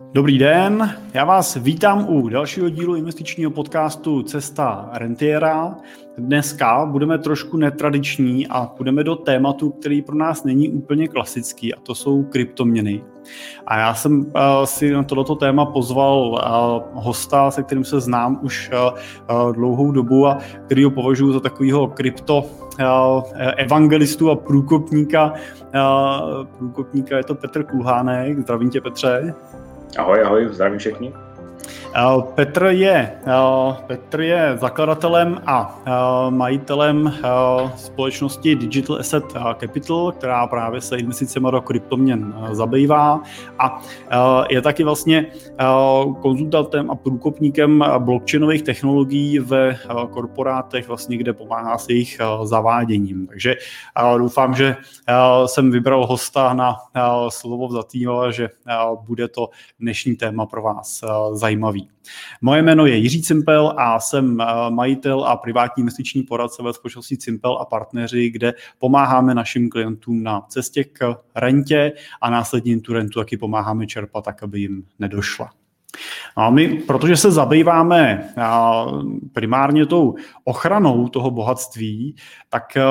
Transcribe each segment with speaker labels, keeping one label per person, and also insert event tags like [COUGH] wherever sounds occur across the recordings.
Speaker 1: Dobrý den, já vás vítám u dalšího dílu investičního podcastu Cesta rentiera. Dneska budeme trošku netradiční a půjdeme do tématu, který pro nás není úplně klasický a to jsou kryptoměny. A já jsem uh, si na tohleto téma pozval uh, hosta, se kterým se znám už uh, dlouhou dobu a který ho považuji za takového krypto evangelistu a průkopníka. Průkopníka je to Petr Kulhánek. Zdravím tě, Petře.
Speaker 2: Ahoj, ahoj, zdravím všechny.
Speaker 1: Eh, Petr je, eh, Petr je zakladatelem a eh, majitelem společnosti Digital Asset Capital, která právě se investicemi do kryptoměn zabývá a je taky vlastně konzultantem a průkopníkem blockchainových technologií ve korporátech, vlastně, kde pomáhá s jejich zaváděním. Takže doufám, že jsem vybral hosta na slovo vzatýho, že bude to dnešní téma pro vás zajímavý. Moje jméno je Jiří Cimpel a jsem eh, majitel a privátní investiční poradce ve společnosti Cimpel a partneři, kde pomáháme našim klientům na cestě k rentě a následně tu rentu taky pomáháme čerpat tak, aby jim nedošla. A my, protože se zabýváme primárně tou ochranou toho bohatství, tak eh,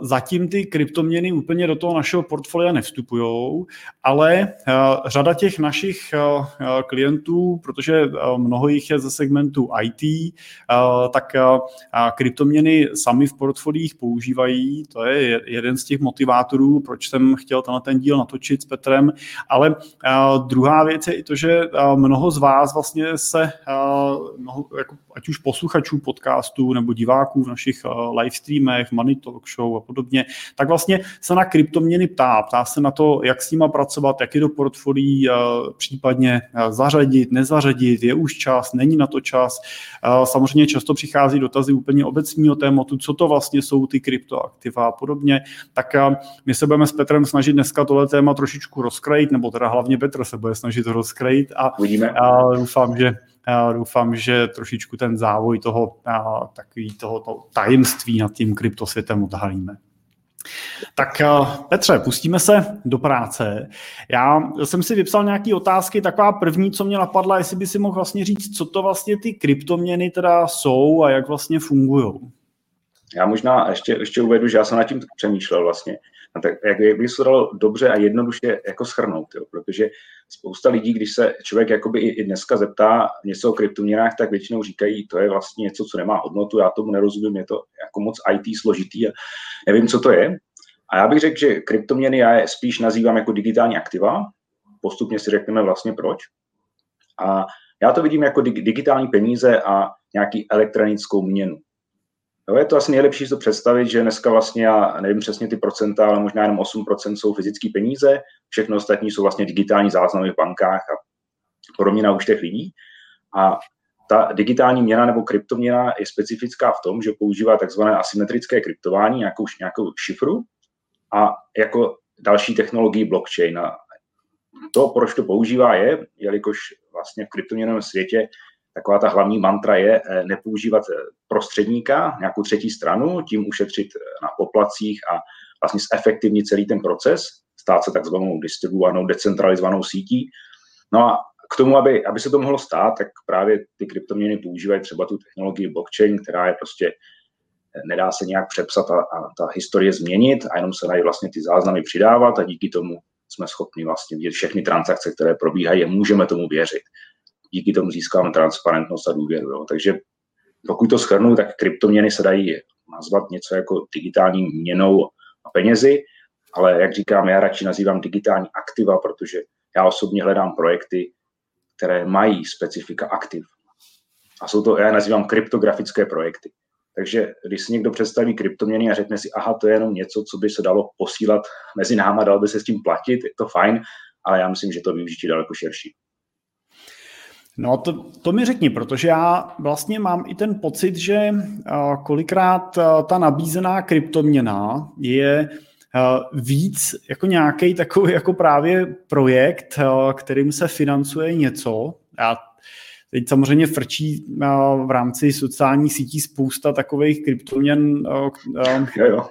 Speaker 1: Zatím ty kryptoměny úplně do toho našeho portfolia nevstupují, ale eh, řada těch našich eh, klientů, protože mnoho jich je ze segmentu IT, tak kryptoměny sami v portfoliích používají. To je jeden z těch motivátorů, proč jsem chtěl tenhle ten díl natočit s Petrem. Ale druhá věc je i to, že mnoho z vás vlastně se, mnoho, jako, ať už posluchačů podcastů nebo diváků v našich live streamech, Money Talk Show a podobně, tak vlastně se na kryptoměny ptá. Ptá se na to, jak s nima pracovat, jak je do portfolií případně zařadit, nezařadit, je už čas, není na to čas. Samozřejmě často přichází dotazy úplně obecního tématu, co to vlastně jsou ty kryptoaktiva a podobně. Tak my se budeme s Petrem snažit dneska tohle téma trošičku rozkrajit, nebo teda hlavně Petr se bude snažit rozkrajit a
Speaker 2: Uvidíme.
Speaker 1: A doufám, že doufám, že trošičku ten závoj toho, takový toho, toho tajemství nad tím kryptosvětem odhalíme. Tak Petře, pustíme se do práce. Já jsem si vypsal nějaké otázky, taková první, co mě napadla, jestli by si mohl vlastně říct, co to vlastně ty kryptoměny teda jsou a jak vlastně fungují.
Speaker 2: Já možná ještě, ještě uvedu, že já jsem nad tím přemýšlel vlastně. A tak jak, jak by se dalo dobře a jednoduše jako schrnout, jo? protože spousta lidí, když se člověk jakoby i, dneska zeptá něco o kryptoměnách, tak většinou říkají, to je vlastně něco, co nemá hodnotu, já tomu nerozumím, je to jako moc IT složitý a nevím, co to je. A já bych řekl, že kryptoměny já je spíš nazývám jako digitální aktiva, postupně si řekneme vlastně proč. A já to vidím jako digitální peníze a nějaký elektronickou měnu. Jo, je to asi nejlepší to představit, že dneska vlastně, já nevím přesně ty procenta, ale možná jenom 8% jsou fyzické peníze, všechno ostatní jsou vlastně digitální záznamy v bankách a podobně na účtech lidí. A ta digitální měna nebo kryptoměna je specifická v tom, že používá takzvané asymetrické kryptování, nějakou, nějakou šifru a jako další technologii blockchain. A to, proč to používá, je, jelikož vlastně v kryptoměnovém světě taková ta hlavní mantra je eh, nepoužívat eh, prostředníka, nějakou třetí stranu, tím ušetřit eh, na poplacích a vlastně zefektivnit celý ten proces, stát se takzvanou distribuovanou, decentralizovanou sítí. No a k tomu, aby, aby se to mohlo stát, tak právě ty kryptoměny používají třeba tu technologii blockchain, která je prostě nedá se nějak přepsat a, a ta historie změnit a jenom se dají vlastně ty záznamy přidávat a díky tomu jsme schopni vlastně vidět všechny transakce, které probíhají a můžeme tomu věřit díky tomu získáme transparentnost a důvěru. Jo. Takže pokud to schrnu, tak kryptoměny se dají nazvat něco jako digitální měnou a penězi, ale jak říkám, já radši nazývám digitální aktiva, protože já osobně hledám projekty, které mají specifika aktiv. A jsou to, já nazývám kryptografické projekty. Takže když si někdo představí kryptoměny a řekne si, aha, to je jenom něco, co by se dalo posílat mezi náma, dalo by se s tím platit, je to fajn, ale já myslím, že to využití daleko širší.
Speaker 1: No to, to mi řekni, protože já vlastně mám i ten pocit, že kolikrát ta nabízená kryptoměna je víc jako nějaký takový jako právě projekt, kterým se financuje něco. Já teď samozřejmě frčí v rámci sociálních sítí spousta takových kryptoměn,
Speaker 2: jo, jo.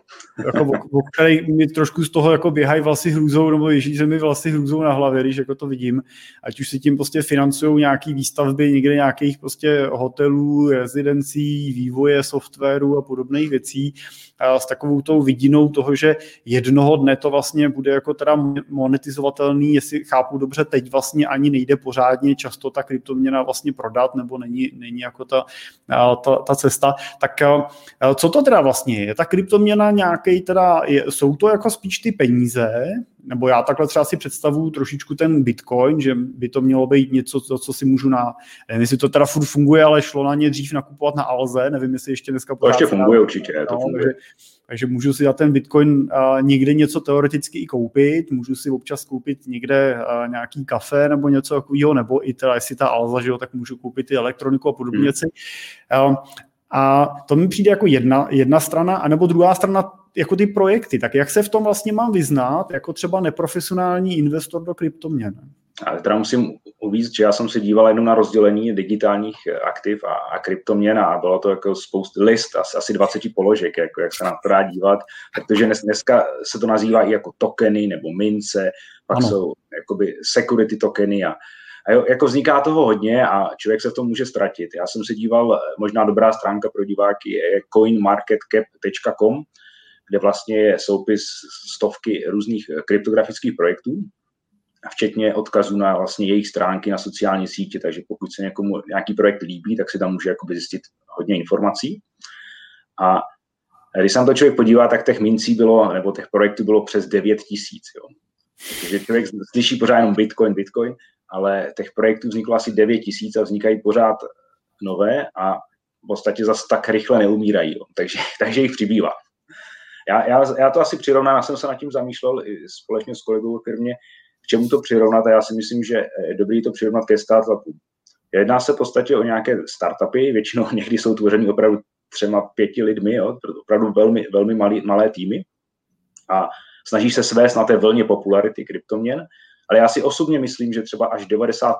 Speaker 1: Jako, o, o kterých mi trošku z toho jako běhají vlasy hrůzou, nebo ježí se mi vlasy hrůzou na hlavě, když jako to vidím. Ať už si tím prostě financují nějaký výstavby někde nějakých prostě hotelů, rezidencí, vývoje softwaru a podobných věcí s takovou tou vidinou toho, že jednoho dne to vlastně bude jako teda monetizovatelný, jestli chápu dobře, teď vlastně ani nejde pořádně často ta kryptoměna vlastně prodat, nebo není, není jako ta, ta, ta cesta. Tak co to teda vlastně je? Ta kryptoměna nějaký teda, jsou to jako spíš ty peníze, nebo já takhle třeba si představuju trošičku ten Bitcoin, že by to mělo být něco, co, co si můžu na, nevím, jestli to teda furt funguje, ale šlo na ně dřív nakupovat na Alze, nevím, jestli ještě dneska
Speaker 2: To ještě funguje na... určitě, to no, funguje.
Speaker 1: Takže, takže můžu si za ten Bitcoin uh, někde něco teoreticky i koupit, můžu si občas koupit někde uh, nějaký kafe nebo něco takového, nebo i teda, jestli ta Alza, že jo, tak můžu koupit i elektroniku a podobné hmm. věci. A to mi přijde jako jedna, jedna strana, anebo druhá strana jako ty projekty. Tak jak se v tom vlastně mám vyznat, jako třeba neprofesionální investor do kryptoměn?
Speaker 2: Ale teda musím uvíct, že já jsem se díval jenom na rozdělení digitálních aktiv a, a kryptoměn a bylo to jako spoust list, asi, asi 20 položek, jako jak se na to dá dívat, protože dnes, dneska se to nazývá i jako tokeny nebo mince, pak ano. jsou jakoby security tokeny a, a jo, jako vzniká toho hodně a člověk se v tom může ztratit. Já jsem se díval, možná dobrá stránka pro diváky je coinmarketcap.com, kde vlastně je soupis stovky různých kryptografických projektů, včetně odkazů na vlastně jejich stránky na sociální sítě, takže pokud se někomu nějaký projekt líbí, tak si tam může zjistit hodně informací. A když se na to člověk podívá, tak těch mincí bylo, nebo těch projektů bylo přes 9 tisíc. Takže člověk slyší pořád jenom Bitcoin, Bitcoin, ale těch projektů vzniklo asi 9 tisíc a vznikají pořád nové a v podstatě zase tak rychle neumírají, jo. Takže, [LAUGHS] takže jich přibývá. Já, já, já to asi přirovnám, já jsem se nad tím zamýšlel i společně s kolegou v firmě, k čemu to přirovnat a já si myslím, že je dobrý to přirovnat ke startupům. Jedná se v podstatě o nějaké startupy, většinou [LAUGHS] někdy jsou tvořeny opravdu třema, pěti lidmi, jo, opravdu velmi, velmi malý, malé týmy a snaží se svést na té vlně popularity kryptoměn, ale já si osobně myslím, že třeba až 95%,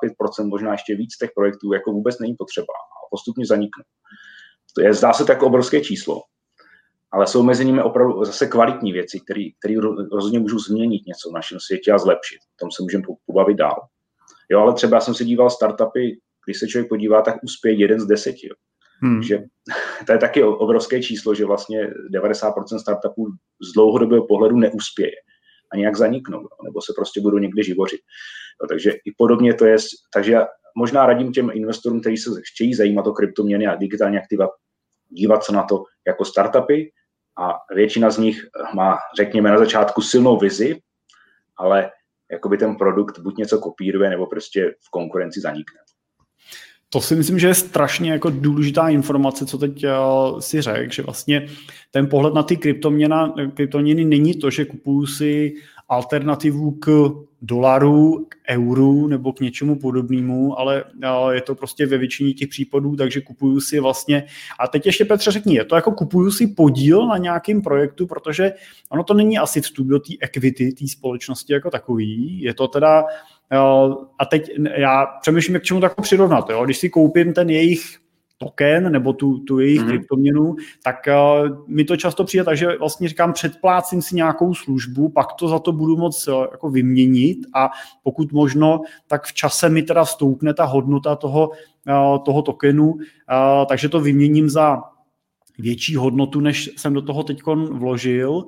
Speaker 2: možná ještě víc těch projektů jako vůbec není potřeba a postupně zaniknou. To je, zdá se to jako obrovské číslo, ale jsou mezi nimi opravdu zase kvalitní věci, které rozhodně můžou změnit něco v našem světě a zlepšit. O tom se můžeme pobavit dál. Jo, ale třeba já jsem se díval startupy, když se člověk podívá, tak uspěje jeden z deseti. Jo. Hmm. Že [LAUGHS] to je taky obrovské číslo, že vlastně 90% startupů z dlouhodobého pohledu neuspěje a nějak zaniknou, nebo se prostě budou někde živořit. Jo, takže i podobně to je, takže já možná radím těm investorům, kteří se chtějí zajímat o kryptoměny a digitální aktiva, dívat se na to jako startupy a většina z nich má, řekněme, na začátku silnou vizi, ale jakoby ten produkt buď něco kopíruje, nebo prostě v konkurenci zanikne.
Speaker 1: To si myslím, že je strašně jako důležitá informace, co teď uh, si řekl, že vlastně ten pohled na ty kryptoměny není to, že kupuju si alternativu k dolaru, k euru nebo k něčemu podobnému, ale je to prostě ve většině těch případů, takže kupuju si vlastně, a teď ještě Petře řekni, je to jako kupuju si podíl na nějakém projektu, protože ono to není asi vstup do té equity, té společnosti jako takový, je to teda, a teď já přemýšlím, jak čemu to jako přirovnat, jo? když si koupím ten jejich token nebo tu, tu jejich mm-hmm. kryptoměnu, tak uh, mi to často přijde tak, že vlastně říkám, předplácím si nějakou službu, pak to za to budu moc uh, jako vyměnit a pokud možno, tak v čase mi teda stoupne ta hodnota toho, uh, toho tokenu, uh, takže to vyměním za větší hodnotu, než jsem do toho teď vložil.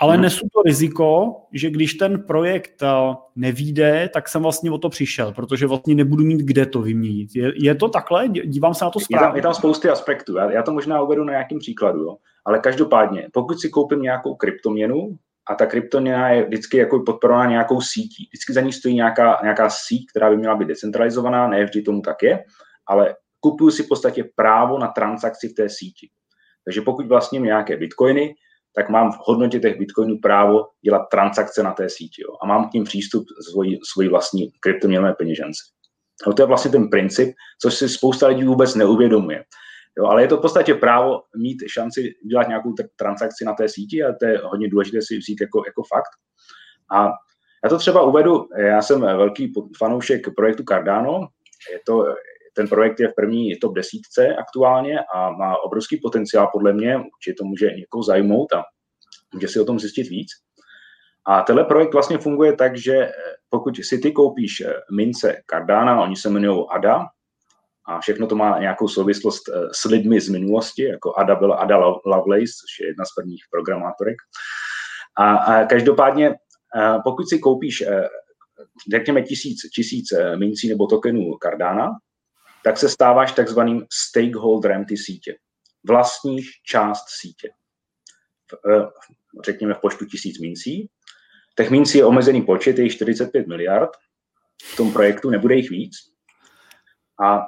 Speaker 1: Ale hmm. nesu to riziko, že když ten projekt eh, nevíde, tak jsem vlastně o to přišel, protože vlastně nebudu mít kde to vyměnit. Je, je to takhle? Dívám se na to správně.
Speaker 2: Je tam, je tam spousty aspektů. Já, já to možná uvedu na nějakým příkladu. Jo. Ale každopádně, pokud si koupím nějakou kryptoměnu, a ta kryptoměna je vždycky jako podporovaná nějakou sítí. Vždycky za ní stojí nějaká, nějaká síť, která by měla být decentralizovaná, ne vždy tomu tak je, ale kupuju si v podstatě právo na transakci v té síti. Takže pokud vlastně nějaké bitcoiny, tak mám v hodnotě těch bitcoinů právo dělat transakce na té síti jo, a mám k ním přístup svoji, svoji vlastní kryptoměnové peněžence. No, to je vlastně ten princip, což si spousta lidí vůbec neuvědomuje. Jo, ale je to v podstatě právo mít šanci dělat nějakou transakci na té síti a to je hodně důležité si vzít jako, jako fakt. A já to třeba uvedu, já jsem velký fanoušek projektu Cardano, je to ten projekt je v první top desítce aktuálně a má obrovský potenciál podle mě, určitě to může někoho zajmout a může si o tom zjistit víc. A tenhle projekt vlastně funguje tak, že eh, pokud si ty koupíš eh, mince Cardana, oni se jmenují ADA, a všechno to má nějakou souvislost eh, s lidmi z minulosti, jako Ada byla Ada Lovelace, což je jedna z prvních programátorek. A, a každopádně, pokud si koupíš, řekněme, tisíc, tisíc mincí nebo tokenů Cardana, tak se stáváš takzvaným stakeholderem ty sítě. Vlastníš část sítě. Řekněme v počtu tisíc mincí Těch mincí je omezený počet, je 45 miliard v tom projektu, nebude jich víc. A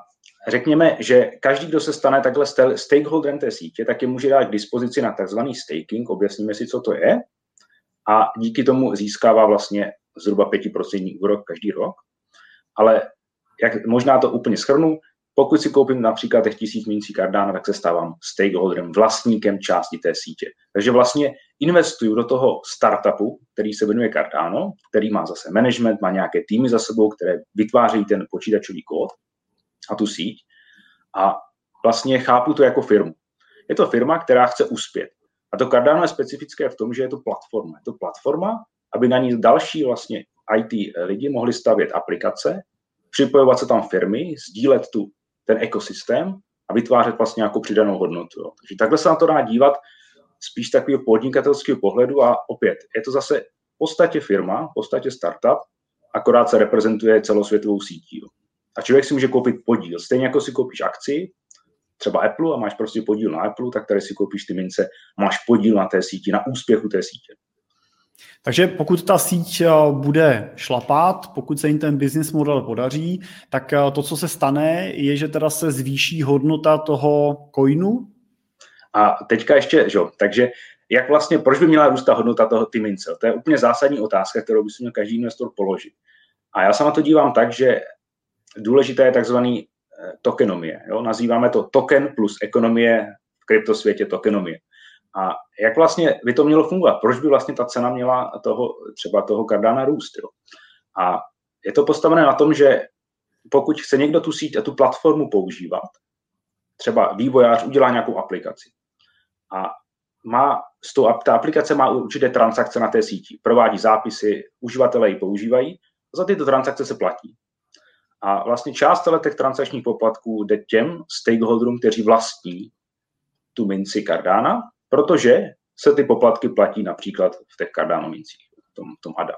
Speaker 2: řekněme, že každý, kdo se stane takhle stakeholderem té sítě, tak je může dát k dispozici na takzvaný staking, objasníme si, co to je, a díky tomu získává vlastně zhruba 5% úrok každý rok. Ale jak možná to úplně schrnu, pokud si koupím například těch tisíc mincí Cardano, tak se stávám stakeholderem, vlastníkem části té sítě. Takže vlastně investuju do toho startupu, který se jmenuje Cardano, který má zase management, má nějaké týmy za sebou, které vytvářejí ten počítačový kód a tu síť. A vlastně chápu to jako firmu. Je to firma, která chce uspět. A to Cardano je specifické v tom, že je to platforma. Je to platforma, aby na ní další vlastně IT lidi mohli stavět aplikace, připojovat se tam firmy, sdílet tu ten ekosystém a vytvářet vlastně nějakou přidanou hodnotu. Jo. Takže takhle se na to dá dívat spíš takového podnikatelského pohledu a opět, je to zase v podstatě firma, v podstatě startup, akorát se reprezentuje celosvětovou sítí. Jo. A člověk si může koupit podíl. Stejně jako si koupíš akci, třeba Apple a máš prostě podíl na Apple, tak tady si koupíš ty mince, máš podíl na té síti, na úspěchu té sítě.
Speaker 1: Takže pokud ta síť eh, bude šlapat, pokud se jim ten business model podaří, tak eh, to, co se stane, je, že teda se zvýší hodnota toho coinu?
Speaker 2: A teďka ještě, že takže jak vlastně, proč by měla růst ta hodnota toho ty mince? To je úplně zásadní otázka, kterou by si měl každý investor položit. A já se na to dívám tak, že důležité je takzvaný eh, tokenomie. Jo? Nazýváme to token plus ekonomie v kryptosvětě tokenomie. A jak vlastně by to mělo fungovat? Proč by vlastně ta cena měla toho, třeba toho Cardana růst? Jo? A je to postavené na tom, že pokud chce někdo tu síť a tu platformu používat, třeba vývojář udělá nějakou aplikaci a má, z toho, ta aplikace má určité transakce na té síti, provádí zápisy, uživatelé ji používají, za tyto transakce se platí. A vlastně část těch transakčních poplatků jde těm stakeholderům, kteří vlastní tu minci Cardana protože se ty poplatky platí například v těch Cardano v tom, tom ADA.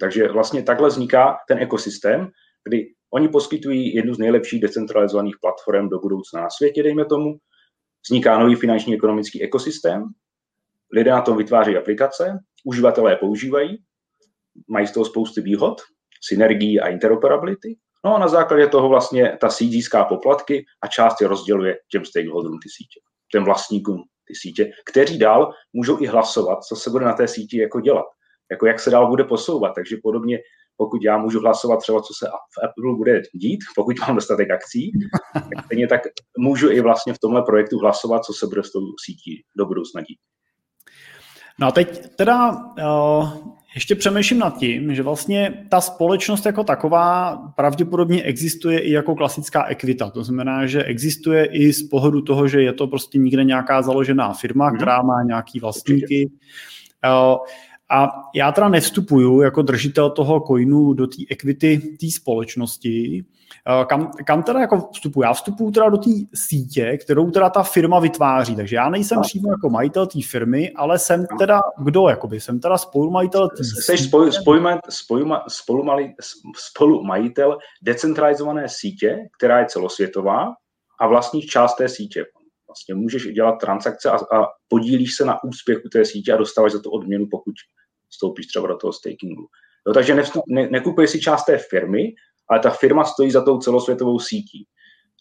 Speaker 2: Takže vlastně takhle vzniká ten ekosystém, kdy oni poskytují jednu z nejlepších decentralizovaných platform do budoucna na světě, dejme tomu. Vzniká nový finanční ekonomický ekosystém, lidé na tom vytváří aplikace, uživatelé je používají, mají z toho spousty výhod, synergii a interoperability. No a na základě toho vlastně ta síť získá poplatky a část je rozděluje těm stakeholderům ty sítě, těm vlastníkům ty sítě, kteří dál můžou i hlasovat, co se bude na té síti jako dělat, jako jak se dál bude posouvat. Takže podobně, pokud já můžu hlasovat třeba, co se v Apple bude dít, pokud mám dostatek akcí, tak tak můžu i vlastně v tomhle projektu hlasovat, co se bude s tou sítí do budoucna dít.
Speaker 1: No a teď teda uh, ještě přemýšlím nad tím, že vlastně ta společnost jako taková pravděpodobně existuje i jako klasická ekvita. To znamená, že existuje i z pohledu toho, že je to prostě někde nějaká založená firma, mm. která má nějaký vlastníky. Uh, a já teda nevstupuju jako držitel toho coinu do té equity té společnosti, Eh, kam, kam teda jako vstupuji? Já vstupuji teda do té sítě, kterou teda ta firma vytváří, takže já nejsem přímo jako majitel té firmy, ale jsem teda kdo, jakoby, jsem teda spolumajitel té
Speaker 2: Jsi spolu, spolu, spolu, spolu, spolumajitel decentralizované sítě, která je celosvětová a vlastních část té sítě. Vlastně můžeš dělat transakce a, a podílíš se na úspěchu té sítě a dostáváš za to odměnu, pokud vstoupíš třeba do toho stakingu. No, takže nevstup, ne, nekupuješ si část té firmy, ale ta firma stojí za tou celosvětovou sítí.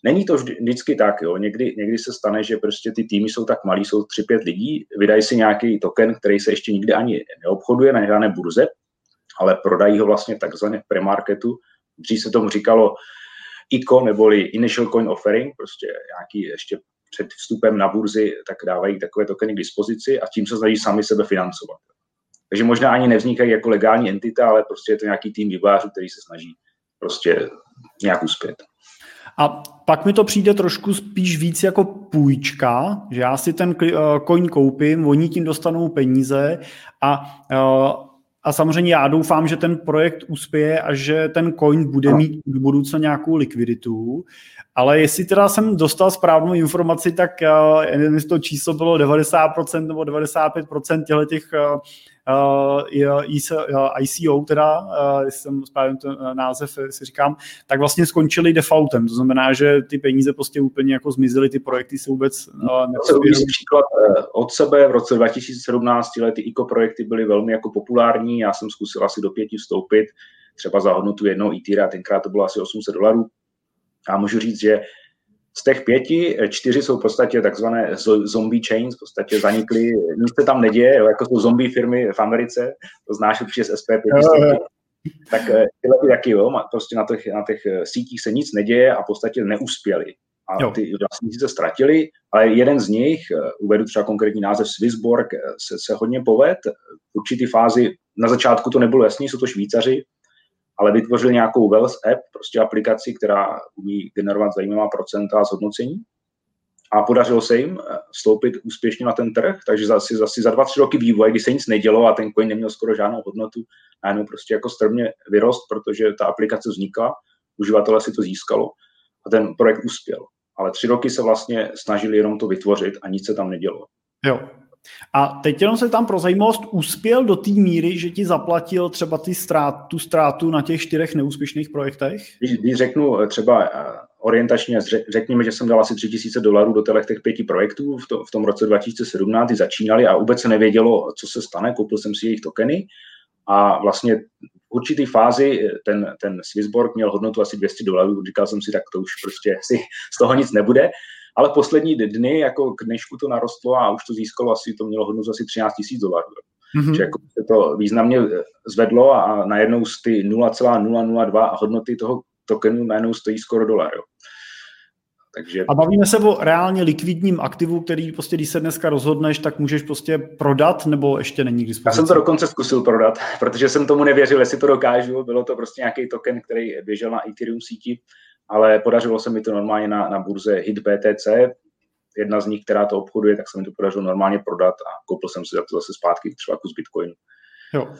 Speaker 2: Není to vždycky tak, jo. Někdy, někdy se stane, že prostě ty týmy jsou tak malí, jsou 3-5 lidí, vydají si nějaký token, který se ještě nikdy ani neobchoduje na žádné burze, ale prodají ho vlastně takzvaně v premarketu. Dřív se tomu říkalo ICO, neboli Initial Coin Offering, prostě nějaký ještě před vstupem na burzy, tak dávají takové tokeny k dispozici a tím se snaží sami sebe financovat. Takže možná ani nevznikají jako legální entita, ale prostě je to nějaký tým vývojářů, který se snaží prostě nějak uspět.
Speaker 1: A pak mi to přijde trošku spíš víc jako půjčka, že já si ten coin koupím, oni tím dostanou peníze a a samozřejmě já doufám, že ten projekt uspěje a že ten coin bude mít v budoucnu nějakou likviditu. Ale jestli teda jsem dostal správnou informaci, tak uh, to číslo bylo 90% nebo 95% těchto těch uh, uh, ICO, teda, uh, jestli jsem správně ten název si říkám, tak vlastně skončili defaultem. To znamená, že ty peníze prostě úplně jako zmizely, ty projekty se vůbec
Speaker 2: uh, příklad od sebe. V roce 2017 ty ICO projekty byly velmi jako populární. Já jsem zkusil asi do pěti vstoupit, třeba za hodnotu jednoho a tenkrát to bylo asi 800 dolarů. A můžu říct, že z těch pěti, eh, čtyři jsou v podstatě takzvané zombie chains, v podstatě zanikly, nic se tam neděje, jo, jako jsou zombie firmy v Americe, to znáš určitě z SP5, tak eh, tyhle ty taky, jo, prostě na těch, na těch eh, sítích se nic neděje a v podstatě neuspěli. A ty vlastníci se ztratili, ale jeden z nich, uvedu třeba konkrétní název Swissborg, se, se hodně poved. V určitý fázi, na začátku to nebylo jasný, jsou to Švýcaři, ale vytvořil nějakou Wells app, prostě aplikaci, která umí generovat zajímavá procenta zhodnocení a podařilo se jim eh, vstoupit úspěšně na ten trh, takže zase, zase za dva, tři roky vývoje, kdy se nic nedělo a ten coin neměl skoro žádnou hodnotu, najednou prostě jako strmě vyrost, protože ta aplikace vznikla, uživatelé si to získalo a ten projekt uspěl. Ale tři roky se vlastně snažili jenom to vytvořit a nic se tam nedělo.
Speaker 1: Jo, a teď jenom se tam pro zajímavost uspěl do té míry, že ti zaplatil třeba ty strát, tu ztrátu na těch čtyřech neúspěšných projektech?
Speaker 2: Když, když řeknu eh, třeba eh, orientačně, řekněme, že jsem dal asi 3000 dolarů do těch pěti projektů v, to, v tom roce 2017, kdy začínali a vůbec se nevědělo, co se stane, koupil jsem si jejich tokeny a vlastně v určitý fázi eh, ten, ten Swissborg měl hodnotu asi 200 dolarů, říkal jsem si, tak to už prostě si z toho nic nebude ale poslední dny, jako k dnešku to narostlo a už to získalo asi, to mělo hodnotu asi 13 tisíc dolarů. Mm-hmm. Že jako se to významně eh, zvedlo a najednou z ty 0,002 hodnoty toho tokenu najednou stojí skoro dolar. Jo.
Speaker 1: Takže... A bavíme se o reálně likvidním aktivu, který prostě, když se dneska rozhodneš, tak můžeš prostě prodat, nebo ještě není k dispozici?
Speaker 2: Já jsem to dokonce zkusil prodat, [LAUGHS] protože jsem tomu nevěřil, jestli to dokážu. Bylo to prostě nějaký token, který běžel na Ethereum síti ale podařilo se mi to normálně na, na burze HitBTC, jedna z nich, která to obchoduje, tak se mi to podařilo normálně prodat a koupil jsem si za to zase zpátky třeba kus Bitcoinu.
Speaker 1: Jo.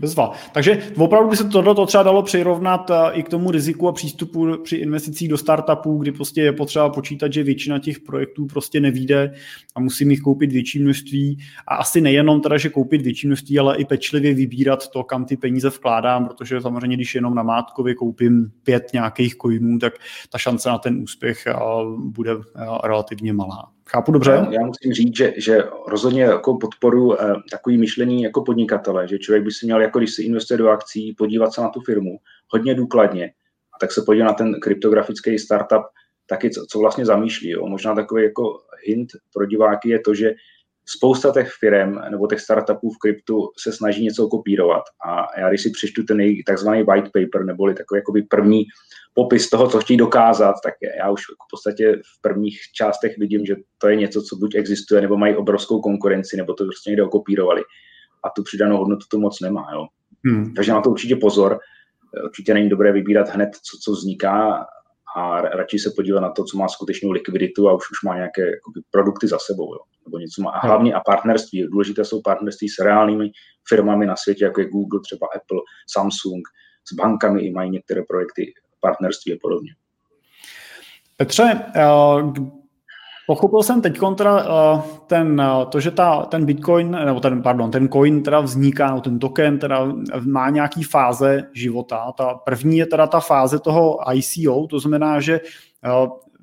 Speaker 1: Bezva. Takže opravdu by se tohle třeba dalo přirovnat eh, i k tomu riziku a přístupu při investicích do startupů, kdy prostě je potřeba počítat, že většina těch projektů prostě nevíde a musím jich koupit větší množství. A asi nejenom teda, že koupit větší množství, ale i pečlivě vybírat to, kam ty peníze vkládám, protože samozřejmě, když jenom na Mátkově koupím pět nějakých coinů, tak ta šance na ten úspěch eh, bude eh, relativně malá. Chápu dobře?
Speaker 2: Já, já musím říct, že, že rozhodně jako podporu eh, takový myšlení jako podnikatele, že člověk by si měl, jako když se investuje do akcí, podívat se na tu firmu hodně důkladně a tak se podívat na ten kryptografický startup, taky co, co vlastně zamýšlí. Jo. Možná takový jako hint pro diváky je to, že spousta těch firm nebo těch startupů v kryptu se snaží něco kopírovat. A já když si přečtu ten takzvaný white paper, neboli takový jakoby první popis toho, co chtějí dokázat, tak já už v podstatě v prvních částech vidím, že to je něco, co buď existuje, nebo mají obrovskou konkurenci, nebo to prostě někde okopírovali. A tu přidanou hodnotu to moc nemá. Jo. Hmm. Takže na to určitě pozor. Určitě není dobré vybírat hned, co, co vzniká a radši se podívat na to, co má skutečnou likviditu a už, už má nějaké jakoby, produkty za sebou. Jo. Nebo něco má. A hlavně a partnerství. Důležité jsou partnerství s reálnými firmami na světě, jako je Google, třeba Apple, Samsung, s bankami i mají některé projekty partnerství a podobně.
Speaker 1: Petře, eh, pochopil jsem teď kontra eh, ten, eh, to, že ta, ten Bitcoin, nebo ten, pardon, ten coin teda vzniká, nebo ten token teda má nějaký fáze života. Ta první je teda ta fáze toho ICO, to znamená, že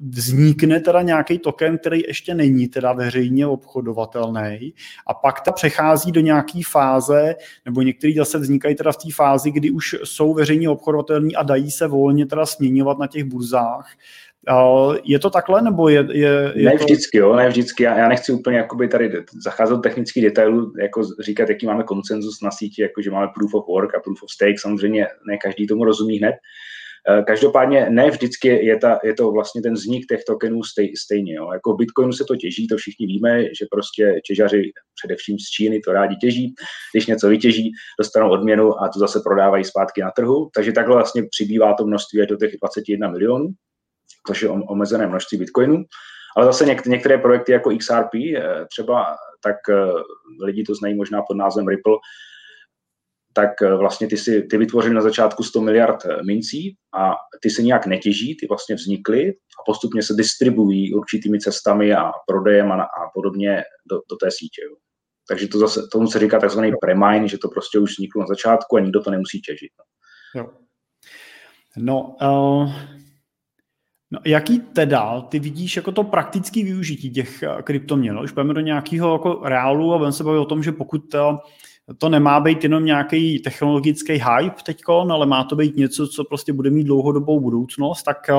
Speaker 1: vznikne teda nějaký token, který ještě není teda veřejně obchodovatelný a pak ta přechází do nějaké fáze, nebo některý zase vznikají teda v té fázi, kdy už jsou veřejně obchodovatelní a dají se volně teda směňovat na těch burzách. Je to takhle, nebo je, je,
Speaker 2: je Ne vždycky, jo, ne vždycky. Já, já nechci úplně jakoby tady zacházet do technických detailů, jako říkat, jaký máme konsenzus na síti, jako že máme proof of work a proof of stake. Samozřejmě ne každý tomu rozumí hned, Eh, každopádně ne vždycky je, ta, je to vlastně ten vznik těch tokenů stej, stejně. Jo. Jako Bitcoinu se to těží, to všichni víme, že prostě těžaři především z Číny to rádi těží. Když něco vytěží, dostanou odměnu a to zase prodávají zpátky na trhu. Takže takhle vlastně přibývá to množství do těch 21 milionů, což je omezené množství Bitcoinu. Ale zase něk- některé projekty jako XRP eh, třeba, tak lidi to znají možná pod názvem Ripple, tak eh, vlastně ty, si, ty vytvořili na začátku 100 miliard eh, mincí a ty se nějak netěží, ty vlastně vznikly a postupně se distribuují určitými cestami a prodejem a, a podobně do, do té sítě. Jo. Takže to zase, tomu se říká takzvaný premine, že to prostě už vzniklo na začátku a nikdo to nemusí těžit.
Speaker 1: No. Jo. No, uh, no, jaký teda ty vidíš jako to praktické využití těch kryptoměn? Už půjdeme do nějakého jako reálu a budeme se bavit o tom, že pokud uh, to nemá být jenom nějaký technologický hype teď, ale má to být něco, co prostě bude mít dlouhodobou budoucnost, tak eh,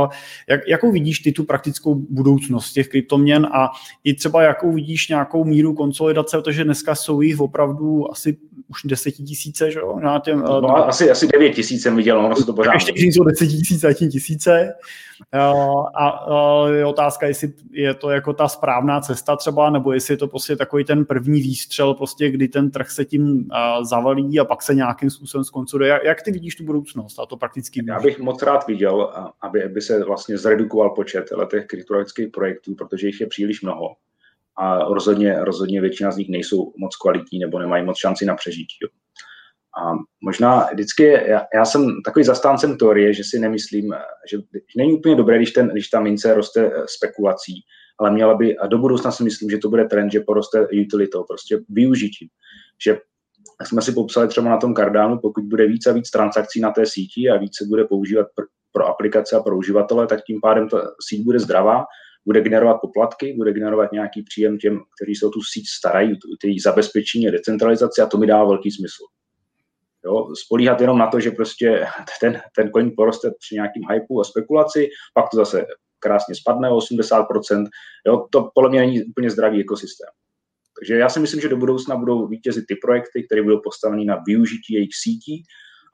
Speaker 1: jak, jakou vidíš ty tu praktickou budoucnost těch kryptoměn a i třeba jakou vidíš nějakou míru konsolidace, protože dneska jsou jich opravdu asi už desetitisíce, že jo? Na těm,
Speaker 2: no, no, asi, asi devět tisíc jsem viděl, ono se to pořád.
Speaker 1: Ještě jsou desetitisíce, zatím tisíce. Eh, a, a je otázka, jestli je to jako ta správná cesta třeba, nebo jestli je to prostě takový ten první výstřel, prostě, kdy ten trh se tím zavalí a pak se nějakým způsobem skonculuje. Jak, jak ty vidíš tu budoucnost a to prakticky?
Speaker 2: Já bych moc rád viděl, aby, aby se vlastně zredukoval počet těch kryptologických projektů, protože jich je příliš mnoho. A rozhodně, rozhodně většina z nich nejsou moc kvalitní nebo nemají moc šanci na přežití. A možná vždycky, já, já jsem takový zastáncem teorie, že si nemyslím, že, že není úplně dobré, když, ten, když ta mince roste eh, spekulací, ale měla by, a do budoucna si myslím, že to bude trend, že poroste utilitou, prostě využitím. Že jsme si popsali třeba na tom Cardánu, pokud bude víc a víc transakcí na té síti a více bude používat pr- pro aplikace a pro uživatele, tak tím pádem ta síť bude zdravá, bude generovat poplatky, bude generovat nějaký příjem těm, kteří se o tu síť starají, ty její zabezpečení a decentralizaci a to mi dává velký smysl. Jo, spolíhat jenom na to, že prostě [LAUGHS] ten, ten coin poroste při nějakým hypeu a spekulaci, pak to zase krásně spadne o 80%, jo, to podle mě není úplně zdravý ekosystém. Takže já si myslím, že do budoucna budou vítězit ty projekty, které budou postaveny na využití jejich sítí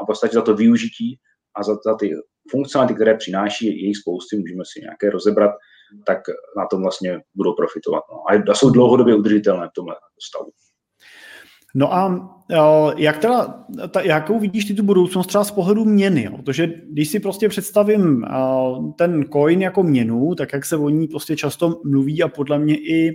Speaker 2: a v podstatě za to využití a za, za ty funkcionality, které přináší jejich spousty, můžeme si nějaké rozebrat, tak na tom vlastně budou profitovat. No. A jsou dlouhodobě udržitelné v tomhle stavu.
Speaker 1: No a jak teda, ta, jakou vidíš ty tu budoucnost třeba z pohledu měny? Jo? Protože když si prostě představím ten coin jako měnu, tak jak se o ní prostě často mluví a podle mě i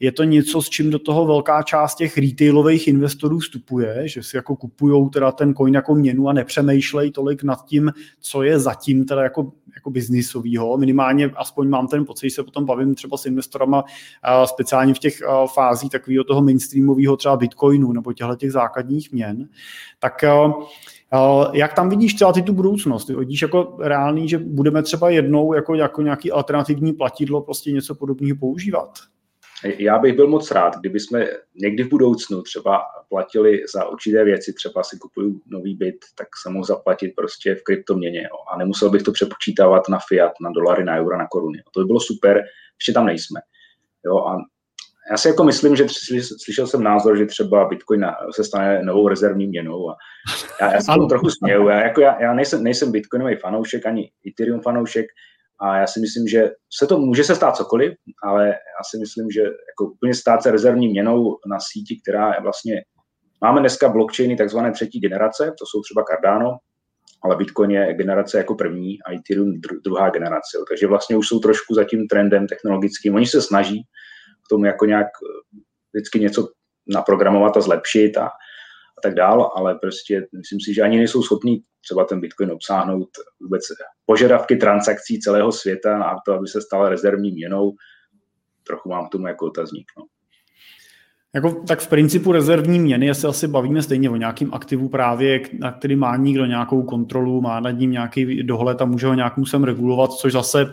Speaker 1: je to něco, s čím do toho velká část těch retailových investorů vstupuje, že si jako kupují teda ten coin jako měnu a nepřemýšlejí tolik nad tím, co je zatím teda jako, jako biznisovýho. Minimálně aspoň mám ten pocit, že se potom bavím třeba s investorama speciálně v těch fázích takového toho mainstreamového třeba bitcoinu nebo těchto těch základních měn. Tak jak tam vidíš třeba ty tu budoucnost? Vidíš jako reálný, že budeme třeba jednou jako, jako nějaký alternativní platidlo prostě něco podobného používat?
Speaker 2: Já bych byl moc rád, kdyby jsme někdy v budoucnu třeba platili za určité věci, třeba si kupuju nový byt, tak se mohl zaplatit prostě v kryptoměně jo, a nemusel bych to přepočítávat na fiat, na dolary, na euro, na koruny. To by bylo super, ještě tam nejsme. Jo, a já si jako myslím, že slyšel jsem názor, že třeba Bitcoin se stane novou rezervní měnou a já, já se tomu trochu směju. Já, jako já, já nejsem, nejsem Bitcoinový fanoušek, ani Ethereum fanoušek, a já si myslím, že se to může se stát cokoliv, ale já si myslím, že jako úplně stát se rezervní měnou na síti, která je vlastně Máme dneska blockchainy takzvané třetí generace, to jsou třeba Cardano, ale Bitcoin je generace jako první a Ethereum druhá generace. Takže vlastně už jsou trošku za tím trendem technologickým. Oni se snaží k tomu jako nějak eh, vždycky něco naprogramovat a zlepšit a, a tak dál, ale prostě myslím si, že ani nejsou schopní třeba ten Bitcoin obsáhnout vůbec požadavky transakcí celého světa a to, aby se stala rezervní měnou, trochu mám k tomu jako otazník. No.
Speaker 1: Jako, tak v principu rezervní měny se asi bavíme stejně o nějakým aktivu právě, na který má někdo nějakou kontrolu, má nad ním nějaký dohled a může ho nějakým sem regulovat, což zase,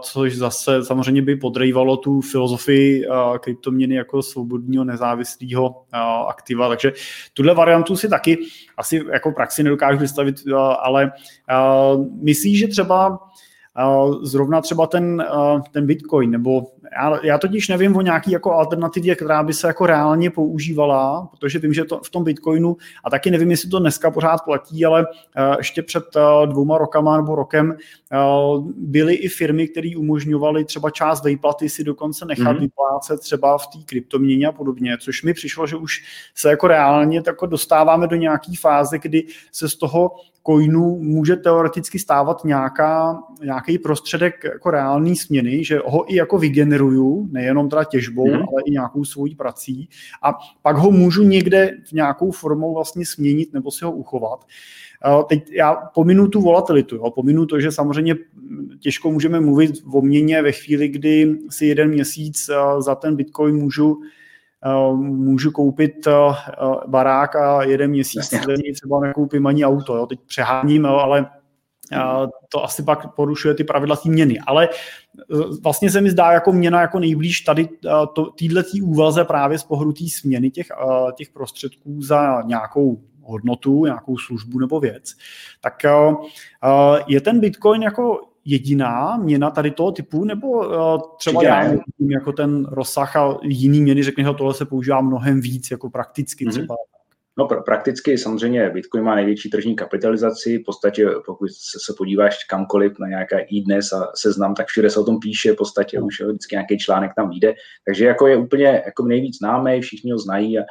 Speaker 1: což zase samozřejmě by podrývalo tu filozofii kryptoměny jako svobodního nezávislého aktiva. Takže tuhle variantu si taky asi jako praxi nedokážu vystavit, ale myslíš, že třeba zrovna třeba ten, ten Bitcoin nebo já, já totiž nevím o nějaký jako alternativě, která by se jako reálně používala, protože vím, že to v tom Bitcoinu, a taky nevím, jestli to dneska pořád platí, ale uh, ještě před uh, dvouma rokama nebo rokem byly i firmy, které umožňovaly třeba část výplaty si dokonce nechat mm-hmm. vyplácet třeba v té kryptoměně a podobně, což mi přišlo, že už se jako reálně jako dostáváme do nějaké fáze, kdy se z toho coinu může teoreticky stávat nějaká, nějaký prostředek jako reální směny, že ho i jako vygeneruju, nejenom teda těžbou, hmm. ale i nějakou svojí prací a pak ho můžu někde v nějakou formou vlastně směnit nebo si ho uchovat. Teď já pominu tu volatilitu, jo. pominu to, že samozřejmě těžko můžeme mluvit o měně ve chvíli, kdy si jeden měsíc za ten bitcoin můžu můžu koupit eh, barák a jeden měsíc třeba nekoupím ani auto. Jo. Teď přeháním, ale eh, to asi pak porušuje ty pravidla té měny. Ale vlastně se mi zdá jako měna jako nejblíž tady této úvaze právě z pohledu té směny těch, těch prostředků za nějakou hodnotu, nějakou službu nebo věc. Tak je ten Bitcoin jako jediná měna tady toho typu, nebo uh, třeba já nevím, jako ten rozsah a jiný měny, řekne, že tohle se používá mnohem víc, jako prakticky mm-hmm. třeba.
Speaker 2: No pr- prakticky samozřejmě Bitcoin má největší tržní kapitalizaci, v podstatě pokud se, se podíváš kamkoliv na nějaké i dnes a seznam, tak všude se o tom píše, v podstatě už jo, vždycky nějaký článek tam vyjde, takže jako je úplně jako nejvíc známý, všichni ho znají a,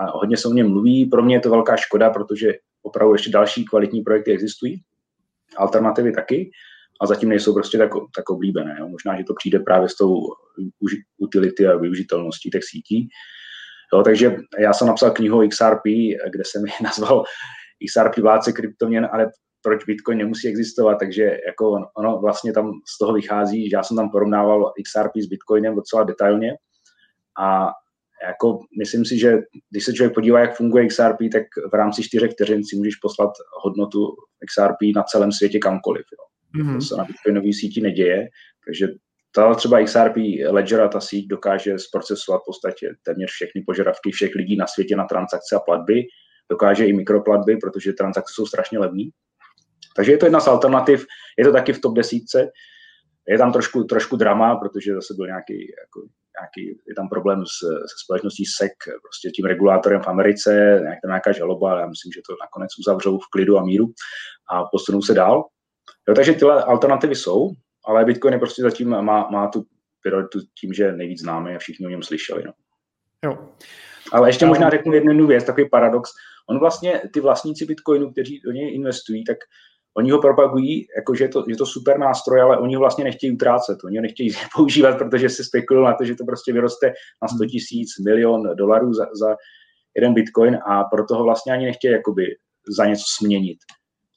Speaker 2: a hodně se o něm mluví. Pro mě je to velká škoda, protože opravdu ještě další kvalitní projekty existují, alternativy taky, a zatím nejsou prostě tak, tak oblíbené. Jo. Možná, že to přijde právě s tou utility a využitelností těch sítí. Jo, takže já jsem napsal knihu XRP, kde jsem ji [LAUGHS] nazval XRP vládce kryptoměn, ale proč Bitcoin nemusí existovat, takže jako ono vlastně tam z toho vychází, že já jsem tam porovnával XRP s Bitcoinem docela detailně a jako myslím si, že když se člověk podívá, jak funguje XRP, tak v rámci čtyřech vteřin si můžeš poslat hodnotu XRP na celém světě kamkoliv. Jo. Mm-hmm. To se na bitcoinové síti neděje, takže ta třeba XRP Ledger a ta síť dokáže zprocesovat v podstatě téměř všechny požadavky všech lidí na světě na transakce a platby, dokáže i mikroplatby, protože transakce jsou strašně levné. Takže je to jedna z alternativ, je to taky v top desítce, je tam trošku, trošku drama, protože zase byl nějaký, jako, nějaký je tam problém s, se společností SEC, prostě tím regulátorem v Americe, nějak tam nějaká žaloba, ale já myslím, že to nakonec uzavřou v klidu a míru a posunou se dál. Jo, takže tyhle alternativy jsou, ale Bitcoin je prostě zatím má, má tu prioritu tím, že nejvíc známe a všichni o něm slyšeli. No.
Speaker 1: Jo.
Speaker 2: Ale ještě možná řeknu jednu, věc, takový paradox. On vlastně, ty vlastníci Bitcoinu, kteří do něj investují, tak oni ho propagují, jako že je to, je to super nástroj, ale oni ho vlastně nechtějí utrácet, oni ho nechtějí [LAUGHS] používat, protože se spekulují na to, že to prostě vyroste na 100 tisíc, milion dolarů za, za jeden bitcoin a proto ho vlastně ani nechtějí jakoby za něco směnit